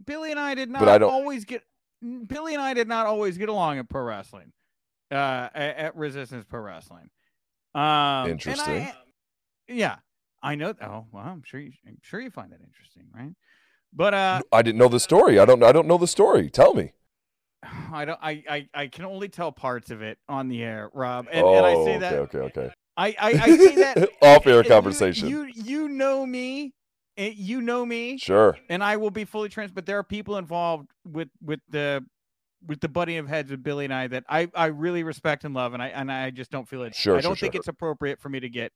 Billy and I did not But I don't- always get Billy and I did not always get along at pro wrestling. Uh at, at Resistance Pro Wrestling. Um and I- Interesting. yeah. I know oh well I'm sure you I'm sure you find that interesting, right? But uh I didn't know the story. I don't. I don't know the story. Tell me. I don't I, I I can only tell parts of it on the air, Rob. And, and I Oh, say that okay, okay, okay. I, I, I say that Off-air conversation. You, you know me. eh, You know me. Sure. and I will be fully transparent. But there are people involved with with the with the butting of heads with Billy and I that I I really respect and love, and I and I just don't feel it. Sure, I sure, don't think sure. it's appropriate for me to get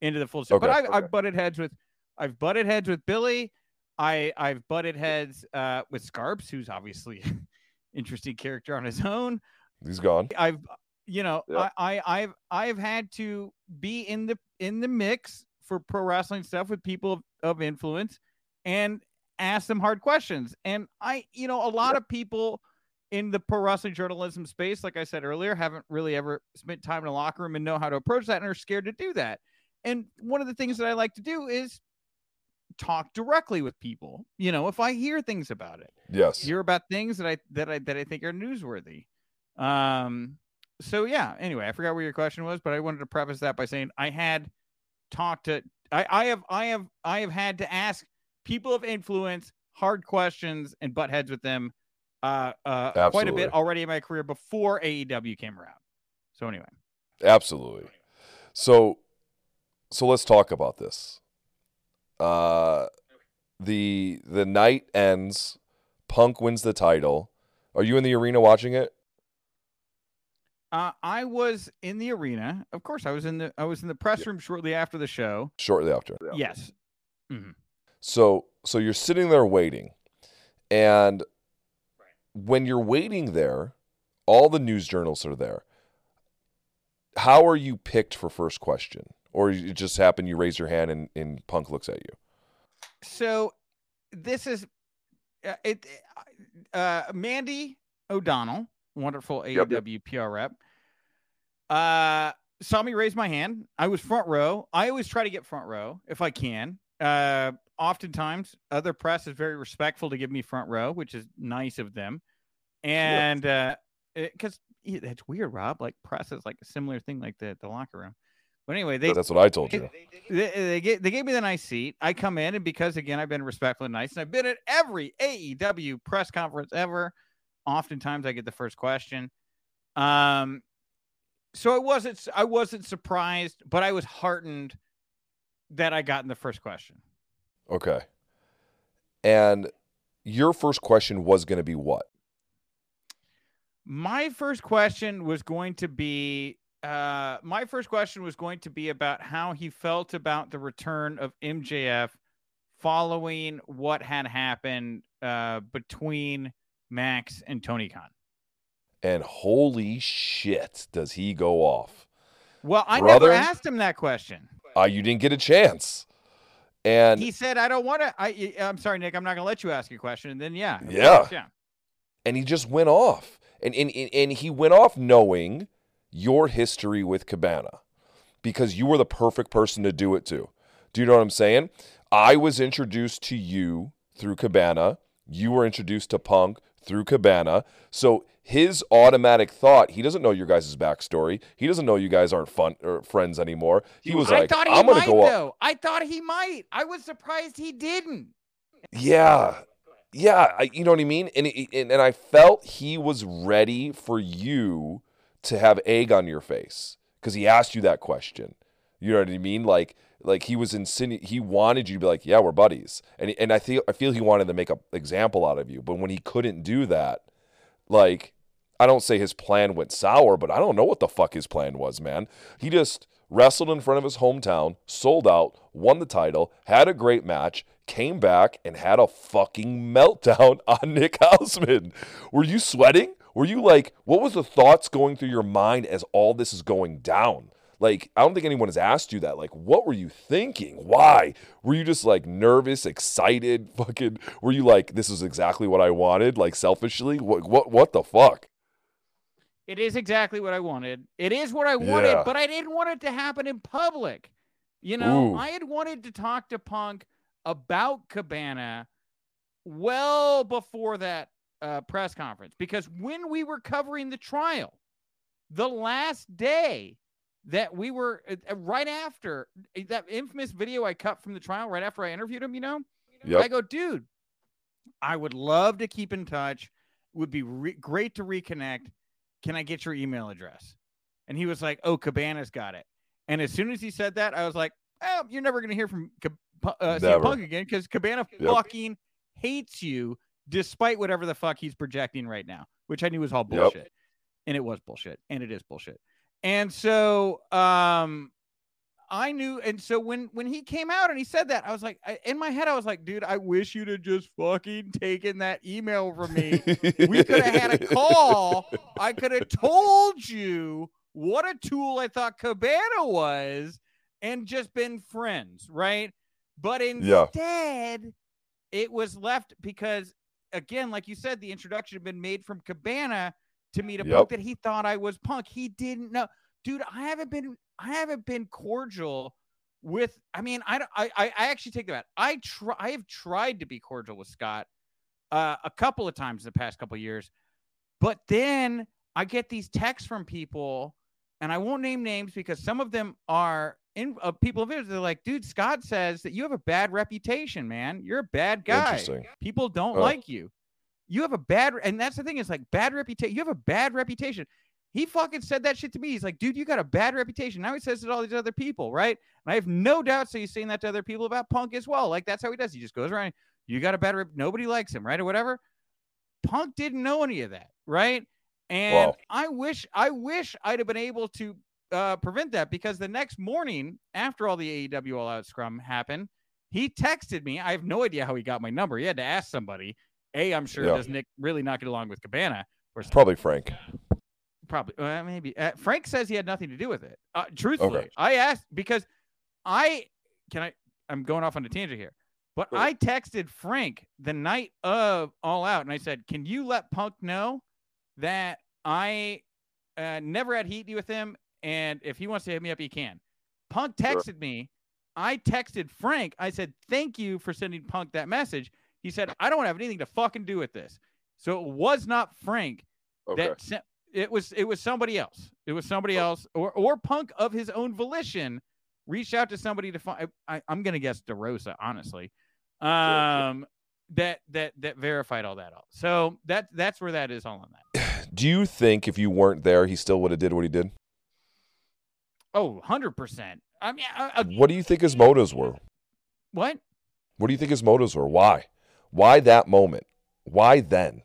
into the full. Story. But I, okay. I've butted heads with I've butted heads with Billy. I I've butted heads uh, with Scarps, who's obviously interesting character on his own. He's gone. I've you know Yeah. I, I I've I've had to be in the in the mix for pro wrestling stuff with people of, of influence and ask them hard questions. And I you know a lot of people in the pro wrestling journalism space, like I said earlier, haven't really ever spent time in a locker room and know how to approach that and are scared to do that. And one of the things that I like to do is talk directly with people. You know, if I hear things about it Yes. hear about things that I that I that I think are newsworthy. Um so yeah, anyway, I forgot what your question was, but I wanted to preface that by saying I had talked to I, I have I have I have had to ask people of influence hard questions and butt heads with them uh uh quite a bit already in my career before AEW came around. So anyway. Absolutely. So, so let's talk about this. Uh, the the night ends. Punk wins the title. Are you in the arena watching it? Uh, I was in the arena. Of course, I was in the I was in the press room shortly after the show. Shortly after. Yes. Mm-hmm. So so you're sitting there waiting, and when you're waiting there, all the news journals are there. How are you picked for first question, or it just happened you raise your hand and, and Punk looks at you? so this is uh, it uh mandy o'donnell wonderful Yep, yep. rep uh saw me raise my hand i was front row i always try to get front row if i can uh oftentimes other press is very respectful to give me front row, which is nice of them. And uh because it's weird, Rob. Like press is like a similar thing like the, the locker room. But anyway, they That's what I told you. they, they, gave, they gave me the nice seat. I come in, and because again, I've been respectful and nice, and I've been at every AEW press conference ever. Oftentimes, I get the first question. Um, so I wasn't I wasn't surprised, but I was heartened that I got in the first question. Okay. And your first question was going to be what? My first question was going to be uh, my first question was going to be about how he felt about the return of MJF following what had happened uh, between Max and Tony Khan. And holy shit, does he go off? Well, I Brother? never asked him that question. Uh, you didn't get a chance. And He said, "I don't want to." I, I'm sorry, Nick. I'm not going to let you ask a question. And then, yeah, Yeah. yeah. and he just went off. And, and, and- and he went off knowing your history with Cabana because you were the perfect person to do it to. Do you know what I'm saying? I was introduced to you through Cabana. You were introduced to Punk through Cabana. So his automatic thought, he doesn't know your guys' backstory. He doesn't know you guys aren't fun or friends anymore. He was I like, thought he I'm going might to go up. though. I thought he might. I was surprised he didn't. Yeah. Yeah, I, you know what I mean? And, it- and and I felt he was ready for you to have egg on your face cuz he asked you that question. You know what I mean? Like like he was insinu- he wanted you to be like, "Yeah, we're buddies." And and I feel I feel he wanted to make an example out of you, but when he couldn't do that, like I don't say his plan went sour, but I don't know what the fuck his plan was, man. He just wrestled in front of his hometown, sold out, won the title, had a great match, came back and had a fucking meltdown on Nick Hausman. Were you sweating? Were you like, what was the thoughts going through your mind as all this is going down? Like, I don't think anyone has asked you that. Like, what were you thinking? Why? Were you just like nervous, excited, fucking were you like, this is exactly what I wanted, like selfishly? What what what the fuck? It is exactly what I wanted. It is what I wanted, Yeah. but I didn't want it to happen in public. You know, Ooh. I had wanted to talk to Punk about Cabana well before that uh, press conference because when we were covering the trial, the last day that we were uh, uh, right after uh, that infamous video I cut from the trial, right after I interviewed him, you know, I go, dude, I would love to keep in touch. Would be re- great to reconnect. Can I get your email address? And he was like, oh, Cabana's got it. And as soon as he said that, I was like, oh, you're never going to hear from uh, Punk again because Cabana Yep. fucking hates you despite whatever the fuck he's projecting right now, which I knew was all Yep. bullshit. And it was bullshit. And it is bullshit. And so um I knew and so when when he came out and he said that, I was like I, in my head I was like, dude, I wish you'd have just fucking taken that email from me. we could have had a call. I could have told you what a tool I thought Cabana was and just been friends, right? But Yeah. instead, it was left because, again, like you said, the introduction had been made from Cabana to me to Yep. Punk that he thought I was Punk. He didn't know, dude. I haven't been, I haven't been cordial with. I mean, I, don't- I, I actually take that. back. I try. I have tried to be cordial with Scott uh, a couple of times in the past couple of years, but then I get these texts from people, and I won't name names because some of them are in uh, people of it. They're like, dude, Scott says that you have a bad reputation, man. You're a bad guy. People don't Oh. like you. You have a bad, and that's the thing is like bad reputation. You have a bad reputation. He fucking said that shit to me. He's like, dude, you got a bad reputation. Now he says it to all these other people, right? And I have no doubt. So he's saying that to other people about Punk as well. Like that's how he does. He just goes around. You got a bad rep. Nobody likes him, right, or whatever. Punk didn't know any of that, right? And Wow. I wish, I wish I'd have been able to uh, prevent that because the next morning, after all the AEW All Out Scrum happened, he texted me. I have no idea how he got my number. He had to ask somebody. A, I'm sure Yeah. does Nick really not get along with Cabana? Or Probably Frank. probably uh, maybe uh, frank says he had nothing to do with it uh, truthfully Okay. i asked because i can i i'm going off on a tangent here but Sure. i texted frank the night of all out and i said can you let punk know that i uh, never had heat with him and if he wants to hit me up he can punk Sure. texted me I texted Frank. I said, "Thank you for sending Punk that message." He said, "I don't have anything to fucking do with this." So it was not Frank Okay. that sent. It was it was somebody else. It was somebody else, or or Punk of his own volition reached out to somebody to find. I, I'm gonna guess DeRosa, honestly. Um, that that that verified all that. All so that that's where that is all on that. Do you think if you weren't there, he still would have did what he did? Oh, 100 percent. I mean, I, I, What do you think his motives were? what? What do you think his motives were? Why? Why that moment? Why then?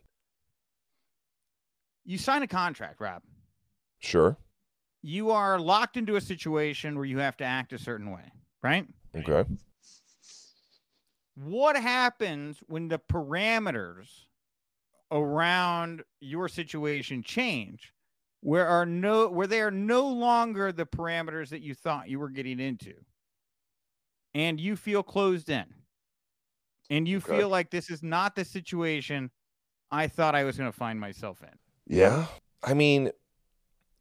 You sign a contract, Rob. Sure. You are locked into a situation where you have to act a certain way, right? Okay. What happens when the parameters around your situation change? Where are no where they are no longer the parameters that you thought you were getting into. And you feel closed in. And you Okay. feel like this is not the situation I thought I was going to find myself in. Yeah. I mean,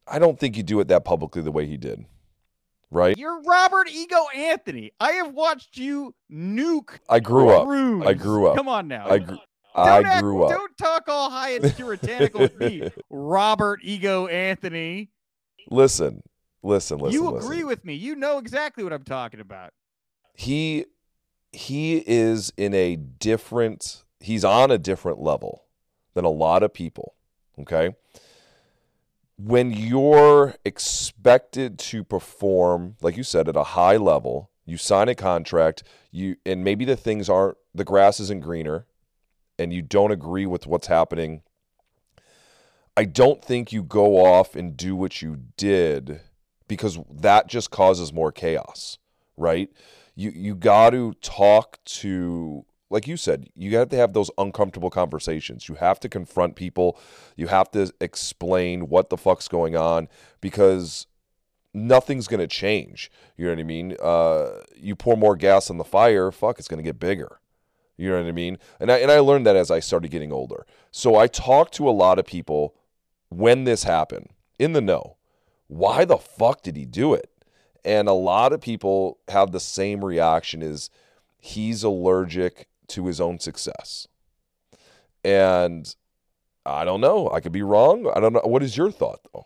I don't think you do it that publicly the way he did. Right? You're Robert Ego Anthony. I have watched you nuke. I grew up. rooms. I grew up. Come on now. I grew I act- grew up. Don't talk all high and puritanical with me, Robert Ego Anthony. Listen. Listen, listen. you listen. agree with me. You know exactly what I'm talking about. he he is in a different he's on a different level than a lot of people okay when you're expected to perform like you said at a high level you sign a contract you and maybe the things aren't the grass isn't greener and you don't agree with what's happening i don't think you go off and do what you did because that just causes more chaos right? You you got to talk to like you said you have to have those uncomfortable conversations. You have to confront people. You have to explain what the fuck's going on because nothing's going to change. You know what i mean? Uh, you pour more gas on the fire fuck it's going to get bigger you know what i mean and I, and I learned that as i started getting older so i talked to a lot of people when this happened in the know why the fuck did he do it and a lot of people have the same reaction is he's allergic to his own success. And I don't know. I could be wrong. I don't know. What is your thought though?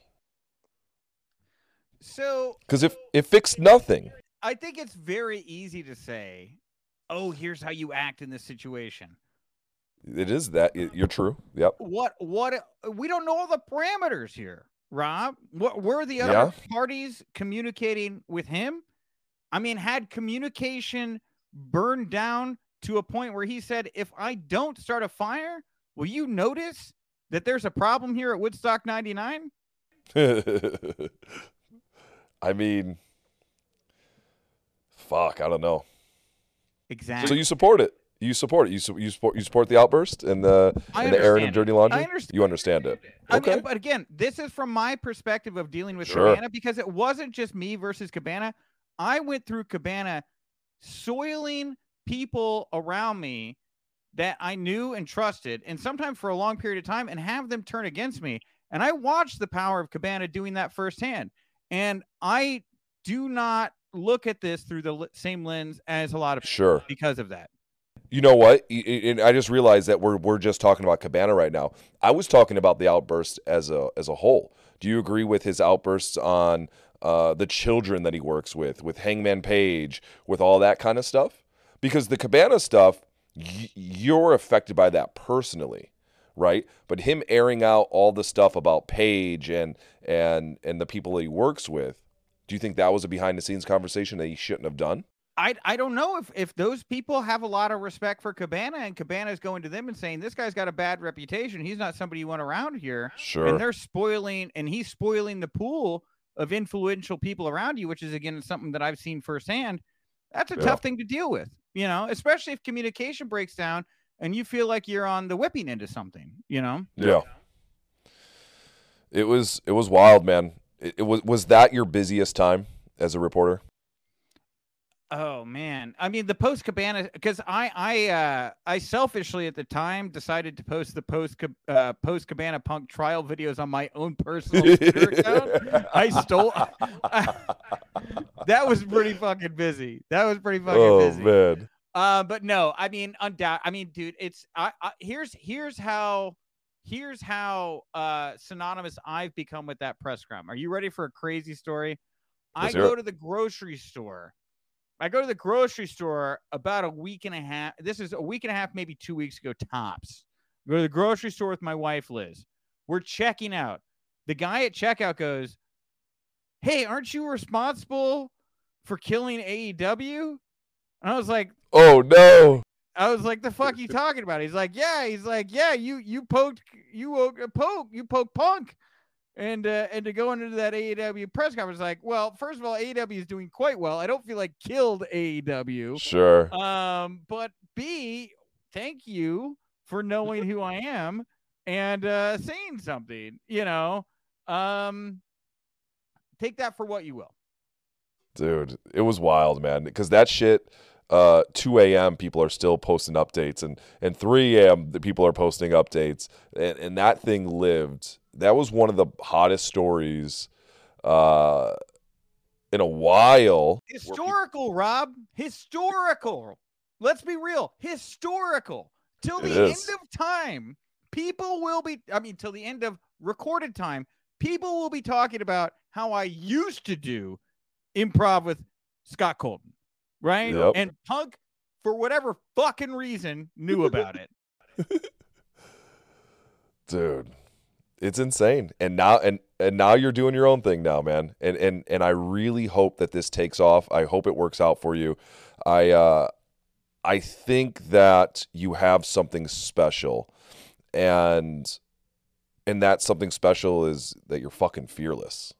So Because if it fixed nothing. I think it's very easy to say, "Oh, here's how you act in this situation." It is that you're true. Yep. What? What? We don't know all the parameters here, Rob. What were the other Yeah. parties communicating with him? I mean, had communication burned down to a point where he said, "If I don't start a fire, will you notice that there's a problem here at Woodstock 99?" I mean, fuck. I don't know. Exactly. So you support it. You support it. You su- you support you support the outburst and the and the of understand dirty laundry. I understand. You understand it. I Okay. mean, but again, this is from my perspective of dealing with Sure. Cabana because it wasn't just me versus Cabana. I went through Cabana soiling people around me that I knew and trusted, and sometimes for a long period of time, and have them turn against me. And I watched the power of Cabana doing that firsthand. And I do not look at this through the same lens as a lot of people Sure. because of that. You know what? And I just realized that we're we're just talking about Cabana right now. I was talking about the outburst as a as a whole. Do you agree with his outbursts on uh, the children that he works with, with Hangman Page, with all that kind of stuff? Because the Cabana stuff, y- you're affected by that personally, right? But him airing out all the stuff about Page and and and the people that he works with, do you think that was a behind the scenes conversation that he shouldn't have done? I I don't know if if those people have a lot of respect for Cabana and Cabana's going to them and saying this guy's got a bad reputation. He's not somebody you want around here. Sure. And they're spoiling and he's spoiling the pool of influential people around you, which is again something that I've seen firsthand. That's a Yeah. tough thing to deal with, you know, especially if communication breaks down and you feel like you're on the whipping end of something, you know? Yeah. It was it was wild, man. It, it was was that your busiest time as a reporter? Oh man. I mean the post cabana because I I uh I selfishly at the time decided to post the post uh, post Cabana punk trial videos on my own personal Twitter account. I stole that was pretty fucking busy. That was pretty fucking oh busy. man. Uh, but no, I mean, undoubt. I mean, dude, it's I, I here's here's how here's how uh synonymous I've become with that press scrum. Are you ready for a crazy story? Let's I go it. to the grocery store. I go to the grocery store about a week and a half. This is a week and a half, maybe two weeks ago, tops. Go to the grocery store with my wife, Liz. We're checking out. The guy at checkout goes, Hey, aren't you responsible for killing AEW? And I was like, Oh no. I was like, the fuck you talking about? He's like, yeah. He's like, yeah. You you poked you uh, poke you poke Punk, and uh, and to go into that AEW press conference, like, well, first of all, AEW is doing quite well. I don't feel like killed AEW. Sure. Um, but B, thank you for knowing who I am and uh, saying something. You know, um, take that for what you will. Dude, it was wild, man. Because that shit, uh, 2 a.m. people are still posting updates, and and 3 a.m. the people are posting updates, and, and that thing lived. That was one of the hottest stories, uh, in a while. Historical, Rob. Historical. Let's be real. Historical. Till the end of time, people will be, I mean, till the end of recorded time, people will be talking about how I used to do improv with Scott Colton, right? Yep. And Punk, for whatever fucking reason, knew about it. dude it's insane and now and and now you're doing your own thing now man and and and i really hope that this takes off i hope it works out for you i uh i think that you have something special and and that something special is that you're fucking fearless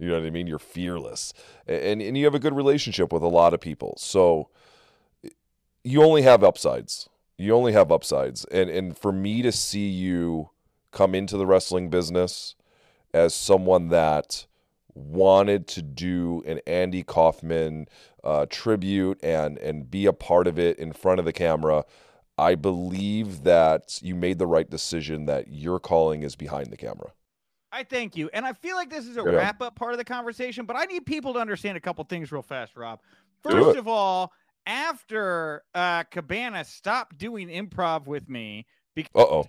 you know what i mean you're fearless and and you have a good relationship with a lot of people so you only have upsides you only have upsides and and for me to see you come into the wrestling business as someone that wanted to do an Andy Kaufman uh, tribute and and be a part of it in front of the camera. I believe that you made the right decision. That your calling is behind the camera. I thank you. And I feel like this is a Yeah. wrap up part of the conversation, but I need people to understand a couple things real fast, Rob. First of all, after uh, Cabana stopped doing improv with me, Uh oh.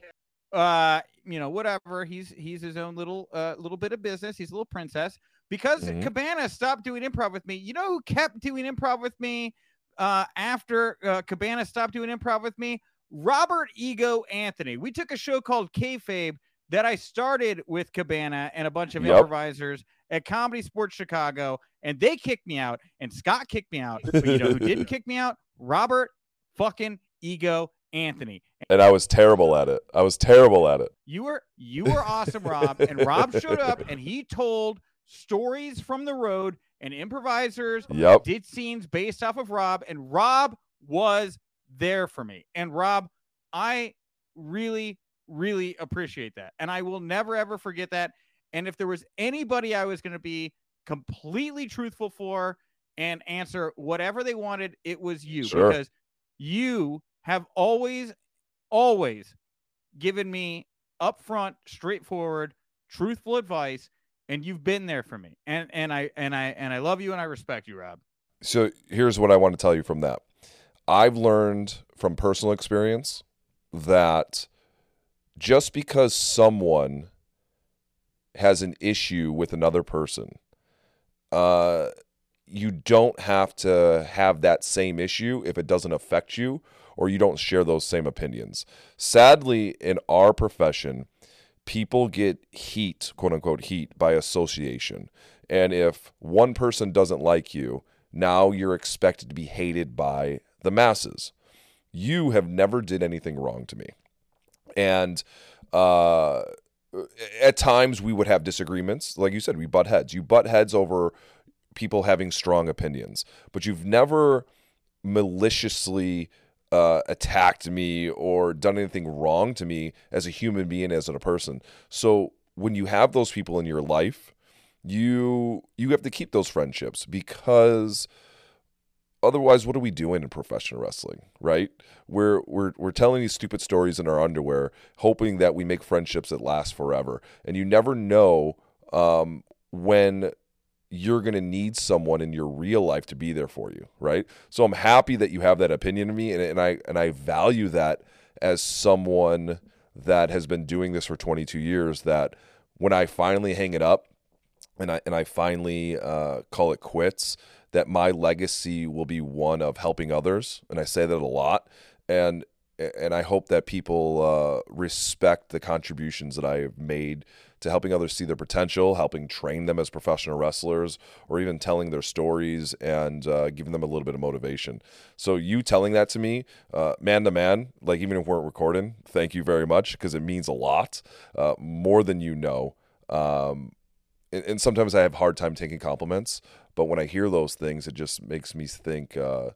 uh, you know, whatever. He's he's his own little uh little bit of business. He's a little princess. Because Mhm. Cabana stopped doing improv with me. You know who kept doing improv with me uh after uh, Cabana stopped doing improv with me? Robert Ego Anthony. We took a show called Kayfabe that I started with Cabana and a bunch of Yep. improvisers at ComedySportz Chicago, and they kicked me out, and Scott kicked me out. But you know who didn't kick me out? Robert fucking Ego Anthony. And I was terrible at it. I was terrible at it. You were you were awesome, Rob. And Rob showed up and he told stories from the road and improvisers Yep. did scenes based off of Rob, and Rob was there for me. And Rob, I really, really appreciate that. And I will never ever forget that. And if there was anybody I was going to be completely truthful for and answer whatever they wanted, it was you Sure. because you have always, always given me upfront, straightforward, truthful advice, and you've been there for me. And and I and I and I love you and I respect you, Rob. So here's what I want to tell you from that. I've learned from personal experience that just because someone has an issue with another person, uh, you don't have to have that same issue if it doesn't affect you or you don't share those same opinions. Sadly, in our profession, people get heat, quote unquote, heat by association. And if one person doesn't like you, now you're expected to be hated by the masses. You have never did anything wrong to me. And uh, at times we would have disagreements. Like you said, we butt heads. You butt heads over people having strong opinions, but you've never maliciously uh, attacked me or done anything wrong to me as a human being, as a person. So when you have those people in your life, you you have to keep those friendships because otherwise what are we doing in professional wrestling right we're we're we're telling these stupid stories in our underwear hoping that we make friendships that last forever and you never know um, when you're going to need someone in your real life to be there for you, right? So I'm happy that you have that opinion of me, and, and I and I value that as someone that has been doing this for 22 years. That when I finally hang it up, and I and I finally uh, call it quits, that my legacy will be one of helping others, and I say that a lot, and and I hope that people uh, respect the contributions that I have made to helping others see their potential, helping train them as professional wrestlers, or even telling their stories and uh, giving them a little bit of motivation. So, you telling that to me, uh, man to man, like even if we weren't recording, thank you very much because it means a lot, uh, more than you know. Um, and, and, sometimes I have hard time taking compliments, but when I hear those things, it just makes me think. Uh,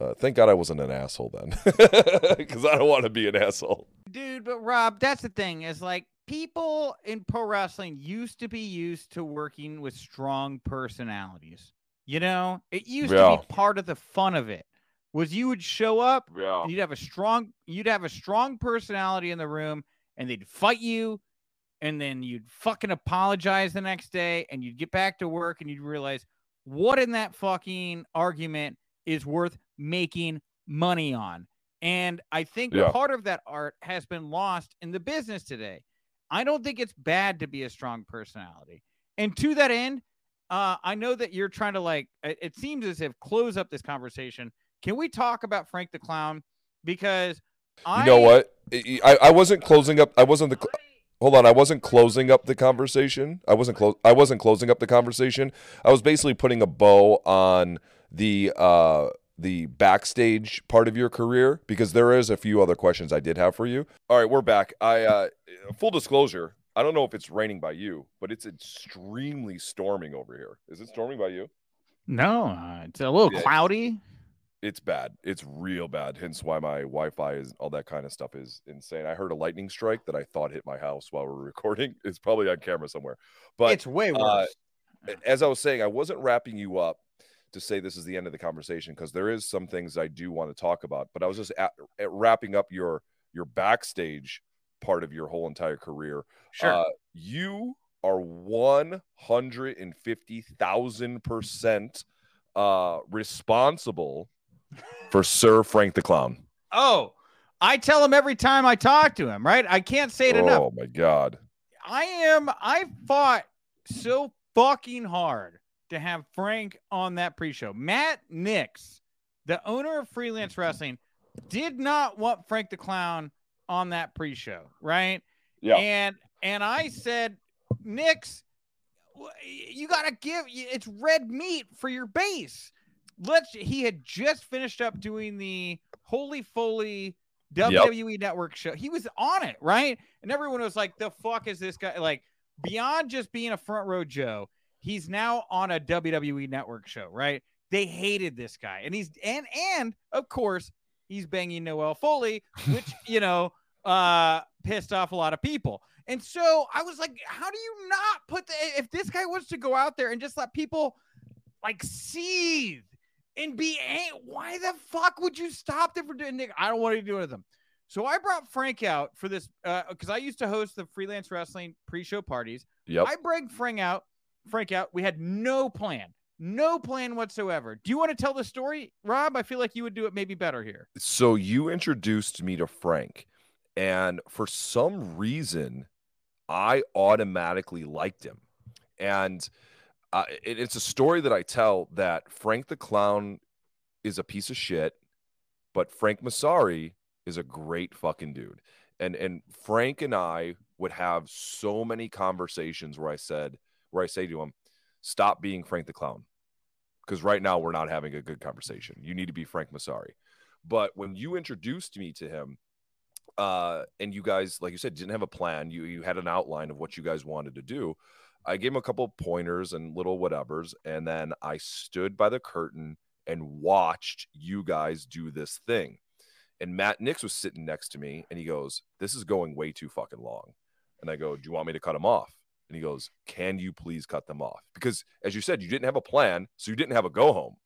uh, thank God I wasn't an asshole then, because I don't want to be an asshole. Dude, but Rob, that's the thing is like people in pro wrestling used to be used to working with strong personalities. You know, it used yeah. to be part of the fun of it. Was you would show up, yeah. you'd have a strong, you'd have a strong personality in the room, and they'd fight you, and then you'd fucking apologize the next day, and you'd get back to work, and you'd realize what in that fucking argument is worth making money on. And I think yeah. part of that art has been lost in the business today. I don't think it's bad to be a strong personality. And to that end, uh, I know that you're trying to like, it seems as if close up this conversation. Can we talk about Frank the Clown? Because I, you know what? I, I wasn't closing up. I wasn't the. Cl- hold on. I wasn't closing up the conversation. I wasn't close. I wasn't closing up the conversation. I was basically putting a bow on the uh the backstage part of your career because there is a few other questions I did have for you. All right, we're back. I uh full disclosure, I don't know if it's raining by you, but it's extremely storming over here. Is it storming by you? No, uh, it's a little yeah, cloudy. It's bad. It's real bad. Hence why my Wi-Fi is all that kind of stuff is insane. I heard a lightning strike that I thought hit my house while we are recording. It's probably on camera somewhere. But it's way uh, worse. Uh, as I was saying, I wasn't wrapping you up to say this is the end of the conversation because there is some things I do want to talk about. But I was just at, at wrapping up your your backstage part of your whole entire career. Sure, uh, you are one hundred and fifty thousand percent uh responsible for Sir Frank the Clown. Oh, I tell him every time I talk to him. Right? I can't say it oh, enough. Oh my god, I am. I fought so fucking hard to have Frank on that pre-show. Matt Nix, the owner of Freelance Wrestling, did not want Frank the Clown on that pre-show, right? Yeah. And and I said, Nix, you gotta give it's red meat for your base. Let's. He had just finished up doing the Holy Foley WWE yep. Network show. He was on it, right? And everyone was like, "The fuck is this guy?" Like beyond just being a front row Joe, he's now on a WWE network show, right? They hated this guy. And he's and and of course, he's banging Noelle Foley, which, you know, uh pissed off a lot of people. And so I was like, how do you not put the if this guy wants to go out there and just let people like seethe and be why the fuck would you stop them from doing I don't want to do with them. So I brought Frank out for this because uh, I used to host the freelance wrestling pre-show parties. Yep. I bring Frank out Frank out. We had no plan, no plan whatsoever. Do you want to tell the story, Rob? I feel like you would do it maybe better here. So you introduced me to Frank, and for some reason, I automatically liked him. And uh, it, it's a story that I tell that Frank the Clown is a piece of shit, but Frank Masari is a great fucking dude. And and Frank and I would have so many conversations where I said, where I say to him, stop being Frank the Clown. Because right now we're not having a good conversation. You need to be Frank Masari. But when you introduced me to him, uh, and you guys, like you said, didn't have a plan, you you had an outline of what you guys wanted to do. I gave him a couple pointers and little whatevers, and then I stood by the curtain and watched you guys do this thing. And Matt Nix was sitting next to me, and he goes, "This is going way too fucking long." And I go, "Do you want me to cut him off?" And he goes, Can you please cut them off? Because as you said, you didn't have a plan, so you didn't have a go home.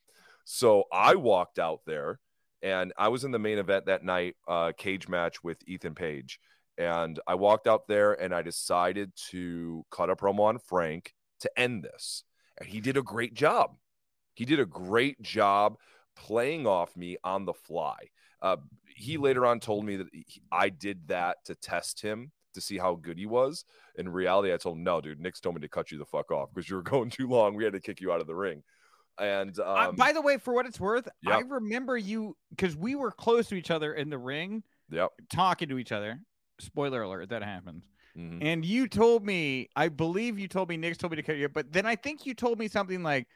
So I walked out there and I was in the main event that night, uh, cage match with Ethan Page. And I walked out there and I decided to cut a promo on Frank to end this. and he did a great job. He did a great job playing off me on the fly. Uh, he later on told me that he, I did that to test him to see how good he was. In reality, I told him, no, dude, Nix told me to cut you the fuck off because you were going too long. We had to kick you out of the ring. And um, uh, by the way, for what it's worth, Yep. I remember you because we were close to each other in the ring, yep. talking to each other. Spoiler alert, that happens. mhm. And you told me, I believe you told me, Nix told me to cut you, but then I think you told me something like,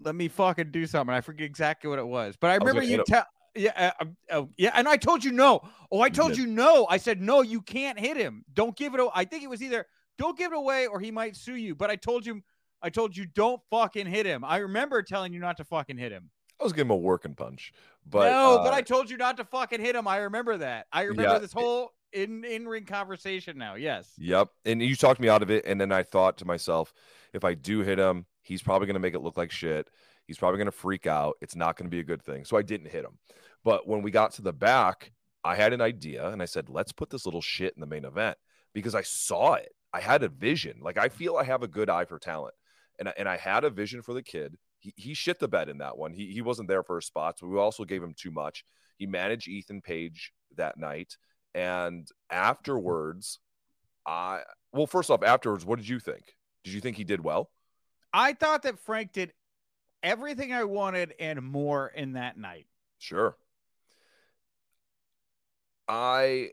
let me fucking do something. I forget exactly what it was, but I was remember you tell, yeah, uh, uh, yeah. And I told you no. Oh, I told you no. I said, no, you can't hit him. Don't give it away. I think it was either don't give it away or he might sue you. But I told you, I told you don't fucking hit him. I remember telling you not to fucking hit him. I was giving him a working punch, but no, uh, but I told you not to fucking hit him. I remember that. I remember Yeah, this whole in in ring conversation now. Yes. Yep. And you talked me out of it. And then I thought to myself, if I do hit him, he's probably going to make it look like shit. He's probably going to freak out. It's not going to be a good thing. So I didn't hit him. But when we got to the back, I had an idea and I said, let's put this little shit in the main event because I saw it. I had a vision. Like I feel I have a good eye for talent. And, I- and I had a vision for the kid. He, he shit the bed in that one. He, he wasn't there for his spots, but we also gave him too much. He managed Ethan Page that night. And afterwards, I well, first off, afterwards, what did you think? Did you think he did well? I thought that Frank did everything I wanted and more in that night. Sure. I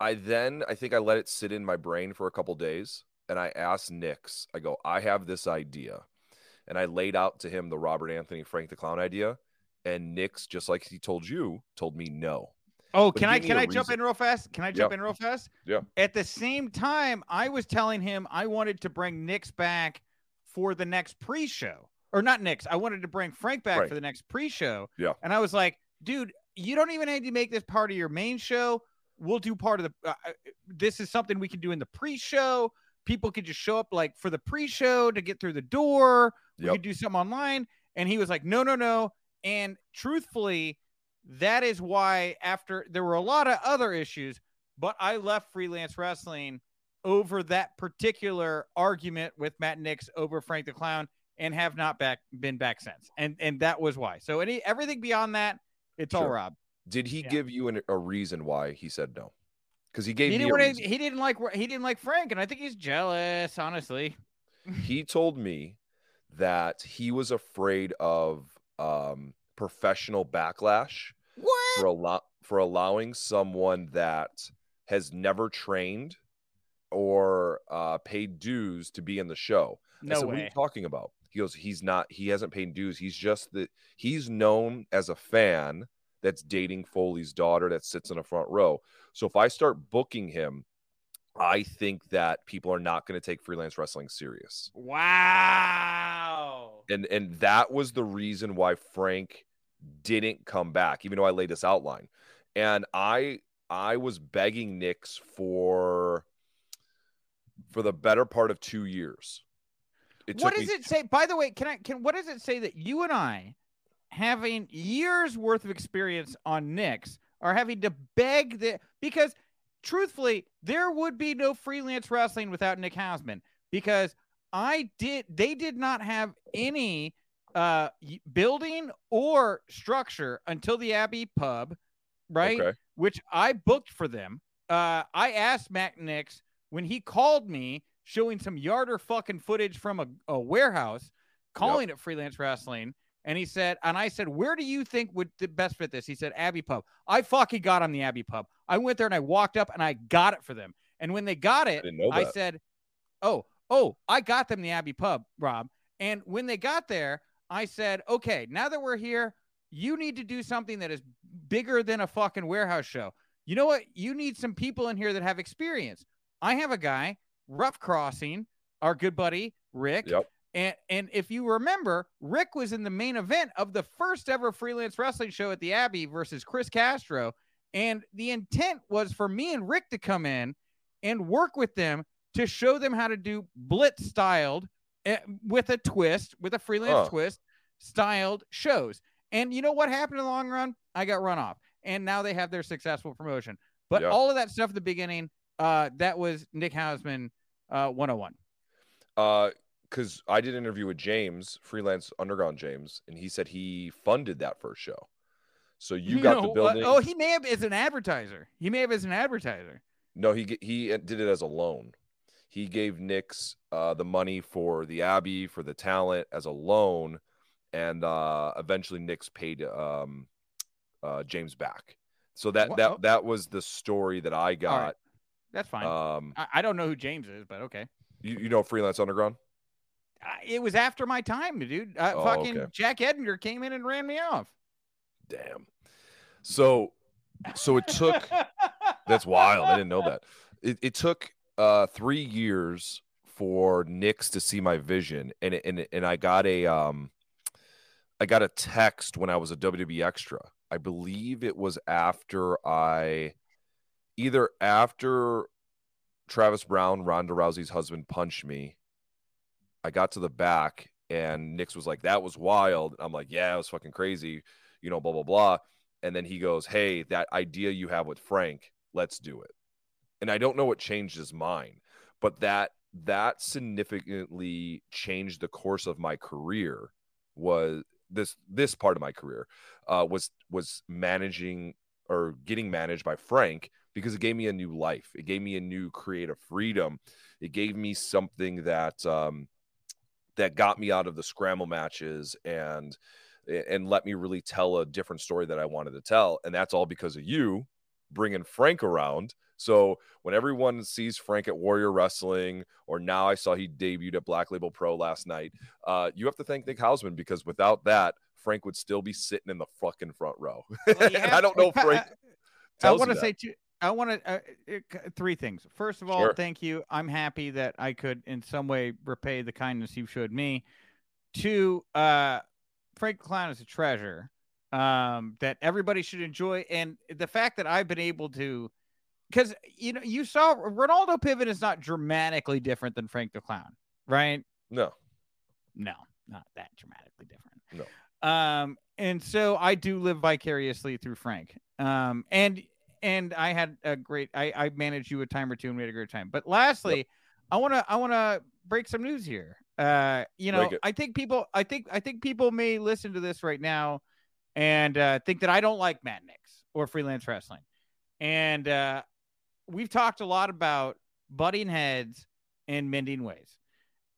I then I think I let it sit in my brain for a couple days and I asked Nix, I go, I have this idea. And I laid out to him the Robert Anthony Frank the Clown idea. And Nix, just like he told you, told me no. Oh, But can I can I jump in real fast? Can I jump in real fast? Yeah. At the same time, I was telling him I wanted to bring Nix back for the next pre-show. Or not Nix. I wanted to bring Frank back Frank. for the next pre-show. Yeah. And I was like, dude, you don't even need to make this part of your main show. We'll do part of the uh, uh, this is something we can do in the pre-show. People could just show up like for the pre-show to get through the door. We Yep. could do something online. And he was like, no, no, no. And truthfully, that is why after there were a lot of other issues, but I left freelance wrestling over that particular argument with Matt Nix over Frank the Clown and have not back been back since. And and that was why. So any everything beyond that, it's all Rob. Did he Yeah. give you an, a reason why he said no? Because he gave He me didn't, a reason. he didn't like he didn't like Frank, and I think he's jealous, honestly. he told me that he was afraid of um, professional backlash What? for allow for allowing someone that has never trained or uh, paid dues to be in the show. I No said, What are you way. talking about? He goes, he's not. He hasn't paid dues. He's just that he's known as a fan that's dating Foley's daughter that sits in the front row. So if I start booking him, I think that people are not going to take freelance wrestling serious Wow. and and that was the reason why Frank didn't come back, even though I laid this outline. And I I was begging Nix for for the better part of two years. It what does me- it say? By the way, can I can what does it say that you and I, having years worth of experience on Nix, are having to beg the because truthfully, there would be no freelance wrestling without Nick Hausman because I did they did not have any uh building or structure until the Abbey pub, right? Okay. which I booked for them. Uh, I asked Matt Nix when he called me, showing some yarder fucking footage from a, a warehouse, calling it freelance wrestling. And he said, and I said, where do you think would the best fit this? He said, Abbey Pub. I fucking got on the Abbey Pub. I went there and I walked up and I got it for them. And when they got it, didn't I said, oh, oh, I got them the Abbey Pub, Rob. And when they got there, I said, okay, now that we're here, you need to do something that is bigger than a fucking warehouse show. You know what? You need some people in here that have experience. I have a guy, Rough Crossing, our good buddy, Rick. Yep. And and if you remember, Rick was in the main event of the first ever freelance wrestling show at the Abbey versus Chris Castro. And the intent was for me and Rick to come in and work with them to show them how to do blitz styled eh, with a twist, with a freelance twist styled shows. And you know what happened in the long run? I got run off. And now they have their successful promotion. But Yeah. all of that stuff at the beginning, uh, that was Nick Hausman uh, 101. Uh because I did an interview with James, freelance underground James, and he said he funded that first show. So you got the No, uh, building. oh, he may have as an advertiser. He may have as an advertiser. No, he he did it as a loan. He gave Nix uh, the money for the Abbey for the talent as a loan, and uh, eventually Nix paid um, uh, James back. So that Wha- that that was the story that I got. That's fine. Um, I, I don't know who James is, but okay. you, you know Freelance Underground? It was after my time, dude. Uh, Oh, fucking okay. Jack Edgar came in and ran me off. Damn. So so it took That's wild. I didn't know that. It, it took uh, three years for Nix to see my vision, and and and I got a um, I got a text when I was a WWE extra. I believe it was after I, either after Travis Browne, Ronda Rousey's husband, punched me. I got to the back, and Nix was like, "That was wild." I'm like, "Yeah, it was fucking crazy," you know, blah blah blah. And then he goes, "Hey, that idea you have with Frank, let's do it." And I don't know what changed his mind, but that that significantly changed the course of my career. Was this this part of my career uh, was was managing or getting managed by Frank because it gave me a new life. It gave me a new creative freedom. It gave me something that um, that got me out of the scramble matches and and let me really tell a different story that I wanted to tell. And that's all because of you bringing Frank around. So when everyone sees Frank at Warrior Wrestling, or now I saw he debuted at Black Label Pro last night, uh, you have to thank Nick Hausman because without that, Frank would still be sitting in the fucking front row. Well, and I don't know if Frank I want to say two. I want to uh, uh, three things. First of all, Sure. thank you. I'm happy that I could, in some way, repay the kindness you showed me. Two, uh, Frank Clown is a treasure um, that everybody should enjoy, and the fact that I've been able to, because you know, you saw Ronaldo Pivot is not dramatically different than Frank the Clown, right? no. No, not that dramatically different. No. Um, and so I do live vicariously through Frank. Um, and and I had a great I, I managed you a time or two and we had a great time. But lastly, I wanna I wanna break some news here. Uh, you know. I think people I think I think people may listen to this right now and uh, think that I don't like Matt Nix or freelance wrestling. And uh, we've talked a lot about butting heads and mending ways.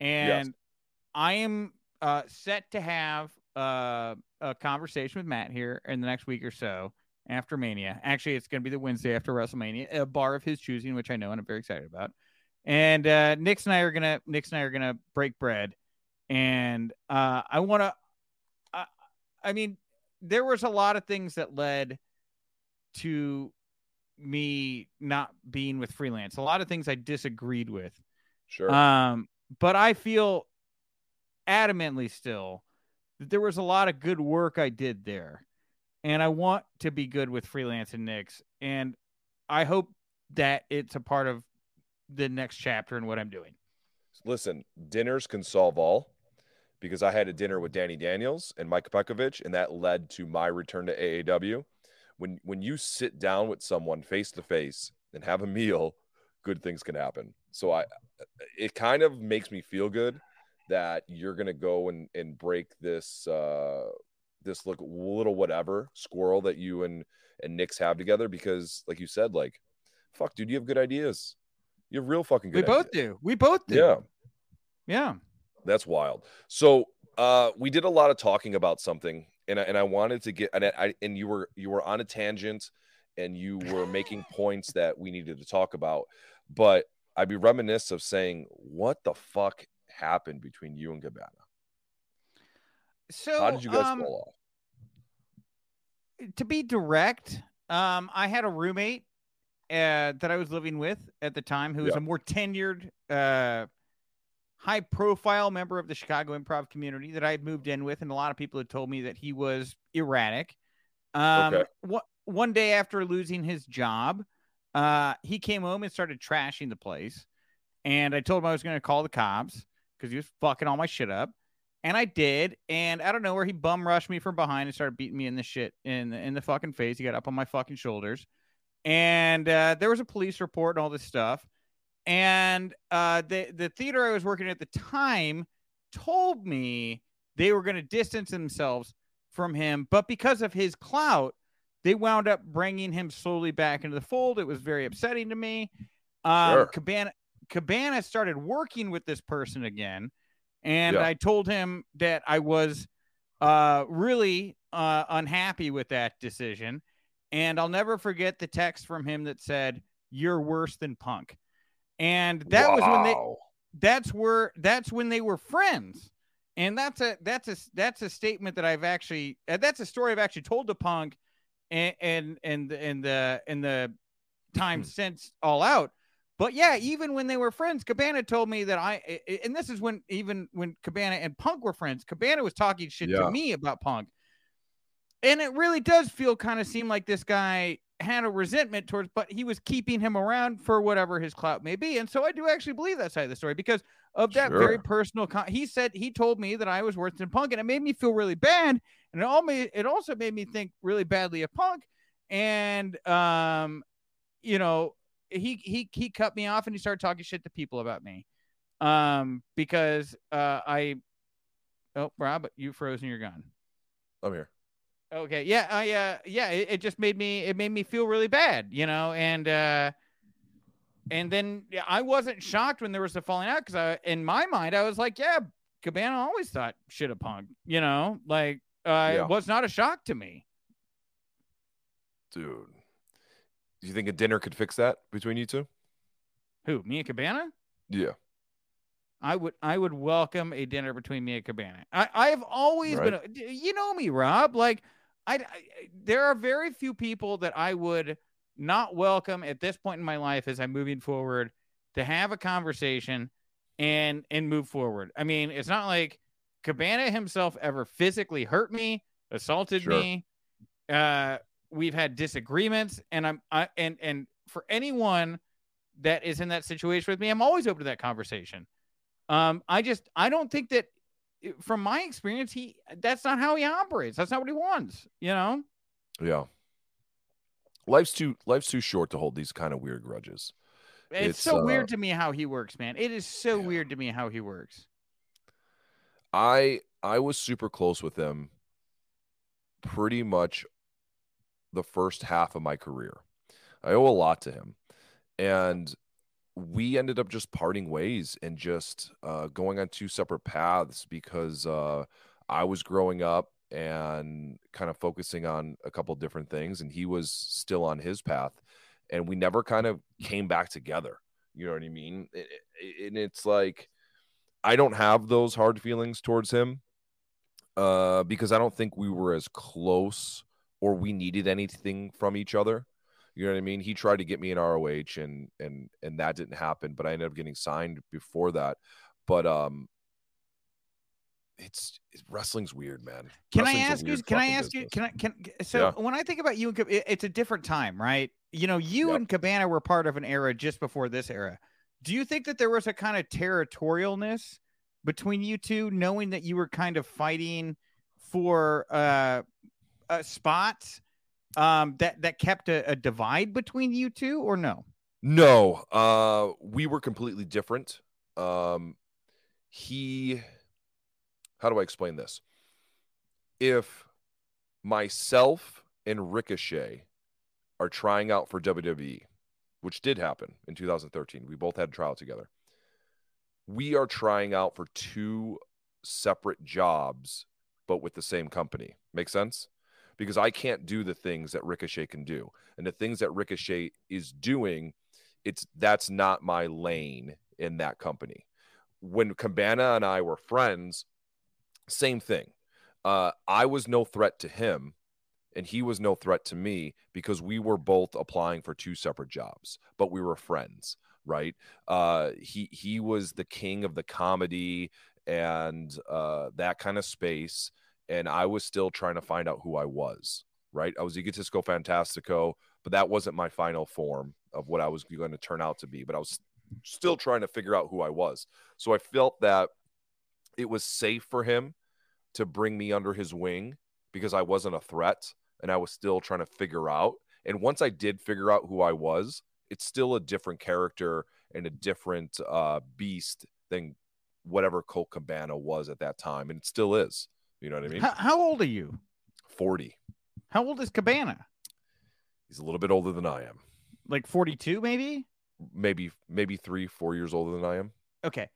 And I am uh, set to have uh, a conversation with Matt here in the next week or so after Mania. Actually, it's going to be the Wednesday after WrestleMania, a bar of his choosing, which I know and I'm very excited about. And uh, Nix and I are gonna Nix and I are gonna break bread, and uh, I want to. I, I mean, there was a lot of things that led to me not being with freelance. A lot of things I disagreed with. Sure. Um, but I feel adamantly still that there was a lot of good work I did there. And I want to be good with freelance and Nix. And I hope that it's a part of the next chapter and what I'm doing. Listen, dinners can solve all because I had a dinner with Danny Daniels and Mike Petkovich, and that led to my return to AAW. When when you sit down with someone face to face and have a meal, good things can happen. So I it kind of makes me feel good that you're gonna go and, and break this uh this look little whatever squirrel that you and and Nix have together because like you said, like fuck dude, you have good ideas. You have real fucking good. We both do. We both do. Yeah. Yeah. That's wild. So uh, we did a lot of talking about something, and I, and I wanted to get and I and you were you were on a tangent, and you were making points that we needed to talk about. But I'd be reminiscent of saying, what the fuck happened between you and Cabana? So How did you guys um, fall off? to be direct, um, I had a roommate uh, that I was living with at the time who was Yeah. a more tenured, uh, high profile member of the Chicago improv community that I had moved in with. And a lot of people had told me that he was erratic. Um, Okay. wha- one day after losing his job, uh, he came home and started trashing the place. And I told him I was going to call the cops because he was fucking all my shit up. And I did, and I don't know where he bum rushed me from behind and started beating me in the shit in the, in the fucking face. He got up on my fucking shoulders, and uh, there was a police report and all this stuff. And uh, the the theater I was working at the time told me they were going to distance themselves from him, but because of his clout, they wound up bringing him slowly back into the fold. It was very upsetting to me. Um, Sure. Cabana Cabana started working with this person again, and Yeah. I told him that I was uh, really uh, unhappy with that decision. And I'll never forget the text from him that said, "You're worse than Punk," and that was when they that's where that's when they were friends. And that's a that's a that's a statement that i've actually uh, that's a story i've actually told to punk and and and and the in the time since all out. But yeah even when they were friends cabana told me that I- and this is when even when cabana and punk were friends cabana was talking shit Yeah. to me about punk and it really does feel kind of seem like this guy had a resentment towards but he was keeping him around for whatever his clout may be and so i do actually believe that side of the story because of that very personal con- he said he told me that i was worse than punk and it made me feel really bad and it all made it also made me think really badly of punk and um you know he he he cut me off and he started talking shit to people about me um because uh i oh rob you frozen you're gone I'm here. Okay. Yeah. I uh yeah, it, it just made me it made me feel really bad, you know, and uh and then yeah, I wasn't shocked when there was a falling out because I in my mind I was like, yeah, Cabana always thought shit of punk, you know, like uh Yeah. it was not a shock to me. Dude. Do you think a dinner could fix that between you two? Who, me and Cabana? Yeah. I would I would welcome a dinner between me and Cabana. I I've always been a, you know me, Rob. Like I, I there are very few people that I would not welcome at this point in my life as I'm moving forward to have a conversation and and move forward. I mean, it's not like Cabana himself ever physically hurt me, assaulted Sure. me. Uh we've had disagreements and I'm I and and for anyone that is in that situation with me, I'm always open to that conversation. Um, I just I don't think that from my experience, he that's not how he operates. That's not what he wants, you know? Yeah. Life's too life's too short to hold these kind of weird grudges. It's, It's, so uh, weird to me how he works, man. It is so Yeah. weird to me how he works. I I was super close with him pretty much the first half of my career. I owe a lot to him. And we ended up just parting ways and just uh, going on two separate paths because uh, I was growing up and kind of focusing on a couple different things, and he was still on his path, and we never kind of came back together. You know what I mean? I- I- And it's like I don't have those hard feelings towards him uh, because I don't think we were as close or we needed anything from each other. You know what I mean? He tried to get me in ROH and and and that didn't happen, but I ended up getting signed before that. But um it's, it's wrestling's weird, man. Can Wrestling's I ask you? Can I ask you? Can I? Can so Yeah. when I think about you and it- it's a different time, right? You know, you Yep. and Cabana were part of an era just before this era. Do you think that there was a kind of territorialness between you two, knowing that you were kind of fighting for uh, uh spots um, that that kept a, a divide between you two, or no? No, uh, we were completely different. Um, he, how do I explain this? If myself and Ricochet are trying out for WWE, which did happen in 2013, we both had a trial together. We are trying out for two separate jobs, but with the same company. Make sense? Because I can't do the things that Ricochet can do, and the things that Ricochet is doing it's that's not my lane in that company. When Cabana and I were friends, same thing. Uh, I was no threat to him, and he was no threat to me because we were both applying for two separate jobs, but we were friends, right? Uh, he he was the king of the comedy and uh, that kind of space, and I was still trying to find out who I was, right? I was Egotistico Fantastico, but that wasn't my final form of what I was going to turn out to be. But I was still trying to figure out who I was. So I felt that it was safe for him to bring me under his wing because I wasn't a threat and I was still trying to figure out. And once I did figure out who I was, it's still a different character and a different uh, beast than whatever Colt Cabana was at that time, and it still is. You know what I mean? How, how old are you? Forty. How old is Cabana? He's a little bit older than I am. Like 42, maybe? Maybe maybe three, four years older than I am. Okay.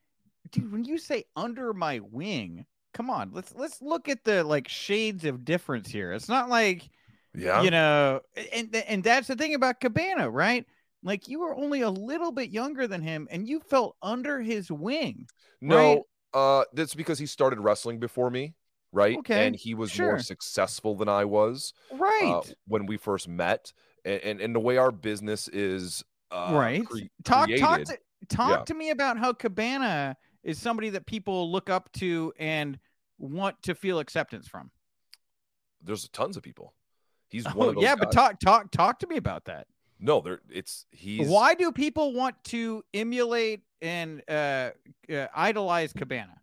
Dude, when you say under my wing, come on, let's let's look at the like shades of difference here. It's not like Yeah. you know, and and that's the thing about Cabana, right? Like you were only a little bit younger than him and you felt under his wing. no, right? uh, that's because he started wrestling before me, right? Okay, And he was sure. more successful than I was. Right. uh, when we first met, and, and and the way our business is uh, right. cre- talk talk to talk Yeah. to me about how Cabana is somebody that people look up to and want to feel acceptance from. There's tons of people. He's one Oh, of those. yeah, but talk talk talk to me about that. no, there. It's he's Why do people want to emulate and uh, uh, idolize Cabana?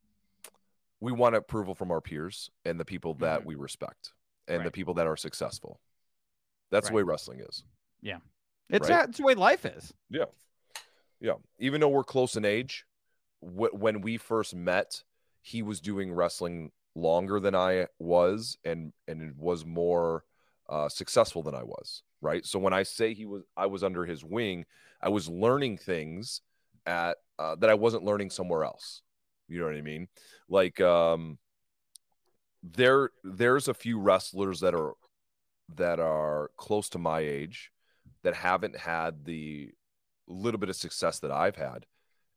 We want approval from our peers and the people that Mhm. we respect and the people that are successful. That's the way wrestling is. Yeah. It's Right. that's the way life is. Yeah. Yeah. Even though we're close in age, wh- when we first met, he was doing wrestling longer than I was and and was more uh, successful than I was, right? So when I say he was I was under his wing, I was learning things at uh, that I wasn't learning somewhere else. You know what I mean? Like um there there's a few wrestlers that are that are close to my age that haven't had the little bit of success that I've had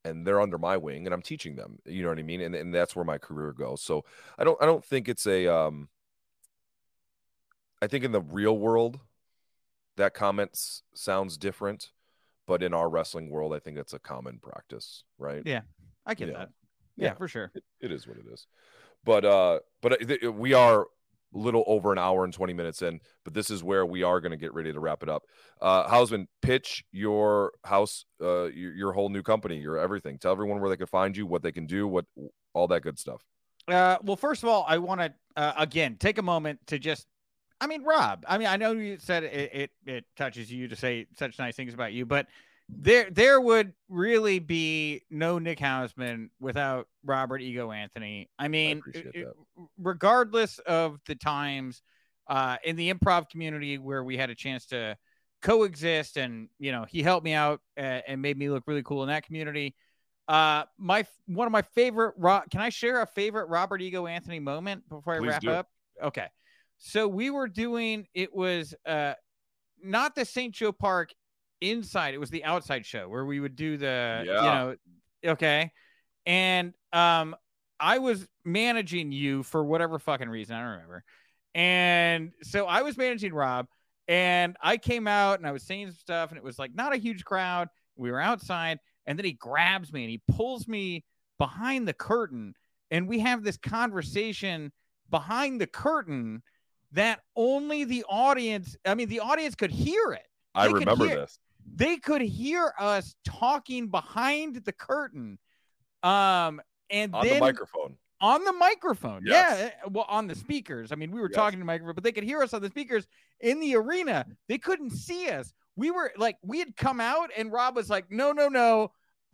and they're under my wing and I'm teaching them you know what I mean and, and that's where my career goes so I don't I don't think it's a um I think in the real world that comment sounds different but in our wrestling world I think it's a common practice right Yeah. I get Yeah. that. Yeah, Yeah. for sure. it, it is what it is but uh but uh, th- we are a little over an hour and 20 minutes in but this is where we are going to get ready to wrap it up uh Hausman, pitch your house uh your, your whole new company your everything tell everyone where they can find you what they can do what all that good stuff Uh, well, first of all, I want to uh, again take a moment to just, I mean, Rob. I mean, I know you said it, it it touches you to say such nice things about you, but there there would really be no Nick Hausman without Robert Ego Anthony. I mean, that. regardless of the times uh, in the improv community where we had a chance to coexist, and you know, he helped me out uh, and made me look really cool in that community. Uh, my one of my favorite. Ro- Can I share a favorite Robert Ego Anthony moment before I Please wrap do. up? Okay, so we were doing. It was uh, not the St. Joe Park inside. It was the outside show where we would do the. You know, okay, and um, I was managing you for whatever fucking reason. I don't remember. And so I was managing Rob, and I came out and I was saying some stuff, and it was like not a huge crowd. We were outside, and then he grabs me and he pulls me behind the curtain, and we have this conversation behind the curtain that only the audience, I mean, the audience could hear it. i They could remember this They could hear us talking behind the curtain. Um, and on then the microphone on the microphone. Yes. Yeah. Well, on the speakers. I mean, we were Yes. talking to the microphone, but they could hear us on the speakers in the arena. They couldn't see us. We were like, we had come out, and Rob was like, no, no, no,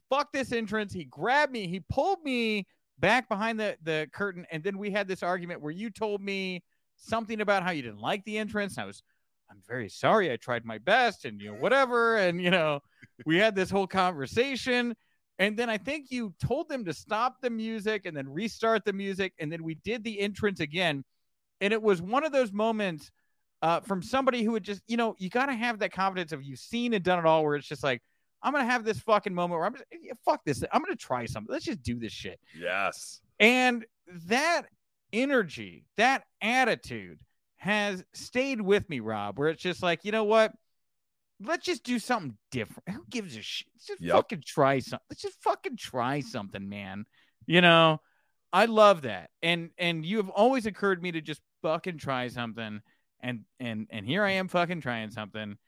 fuck this entrance. He grabbed me, he pulled me back behind the, the curtain. And then we had this argument where you told me something about how you didn't like the entrance. I was, I'm very sorry. I tried my best and, you know, whatever. And, you know, we had this whole conversation. And then I think you told them to stop the music and then restart the music. And then we did the entrance again. And it was one of those moments uh, from somebody who would just, you know, you got to have that confidence of you've seen and done it all where it's just like, I'm going to have this fucking moment where I'm just, yeah, fuck this. I'm going to try something. Let's just do this shit. yes And that energy, that attitude has stayed with me, Rob, where it's just like, you know what? Let's just do something different. Who gives a shit? Let's just Yep. fucking try something. Let's just fucking try something, man. You know, I love that. And and you have always encouraged me to just fucking try something. And and and here I am fucking trying something.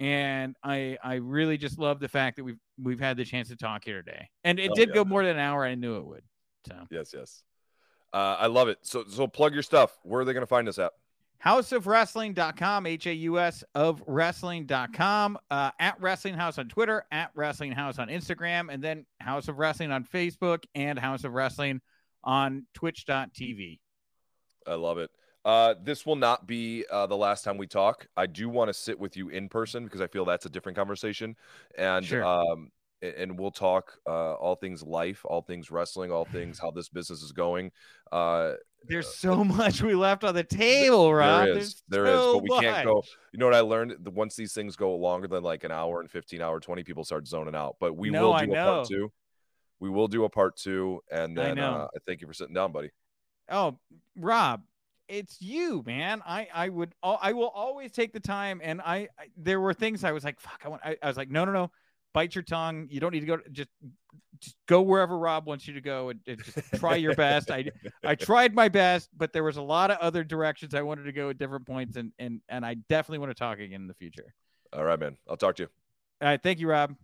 And I I really just love the fact that we've we've had the chance to talk here today. And it Oh, did yeah. go more than an hour. I knew it would. So yes yes uh, i love it so so plug your stuff where are they going to find us at houseofwrestling.com, H A U S of wrestling.com, uh, at Wrestling House on Twitter, at Wrestling House on Instagram, and then House of Wrestling on Facebook and House of Wrestling on twitch.tv. I love it. Uh, this will not be uh, the last time we talk. I do want to sit with you in person because I feel that's a different conversation. And Sure. um, and we'll talk uh, all things life, all things wrestling, all things how this business is going. Uh, There's so much we left on the table, Rob. there is, there is, so but we can't go. You know what I learned? The- Once these things go longer than like an hour and 15 hour, 20 people start zoning out. But we No, will I do a part two. We will do a part two. And I then know. uh, I thank you for sitting down, buddy. Oh, Rob, it's you, man. I I would I will always take the time, and I, I there were things I was like, fuck. I want. I, I was like, no, no, no. Bite your tongue. You don't need to go. Just just go wherever Rob wants you to go, and, and just try your best. I I tried my best, but there was a lot of other directions I wanted to go at different points, and and and I definitely want to talk again in the future. All right, man. I'll talk to you. All right, thank you, Rob.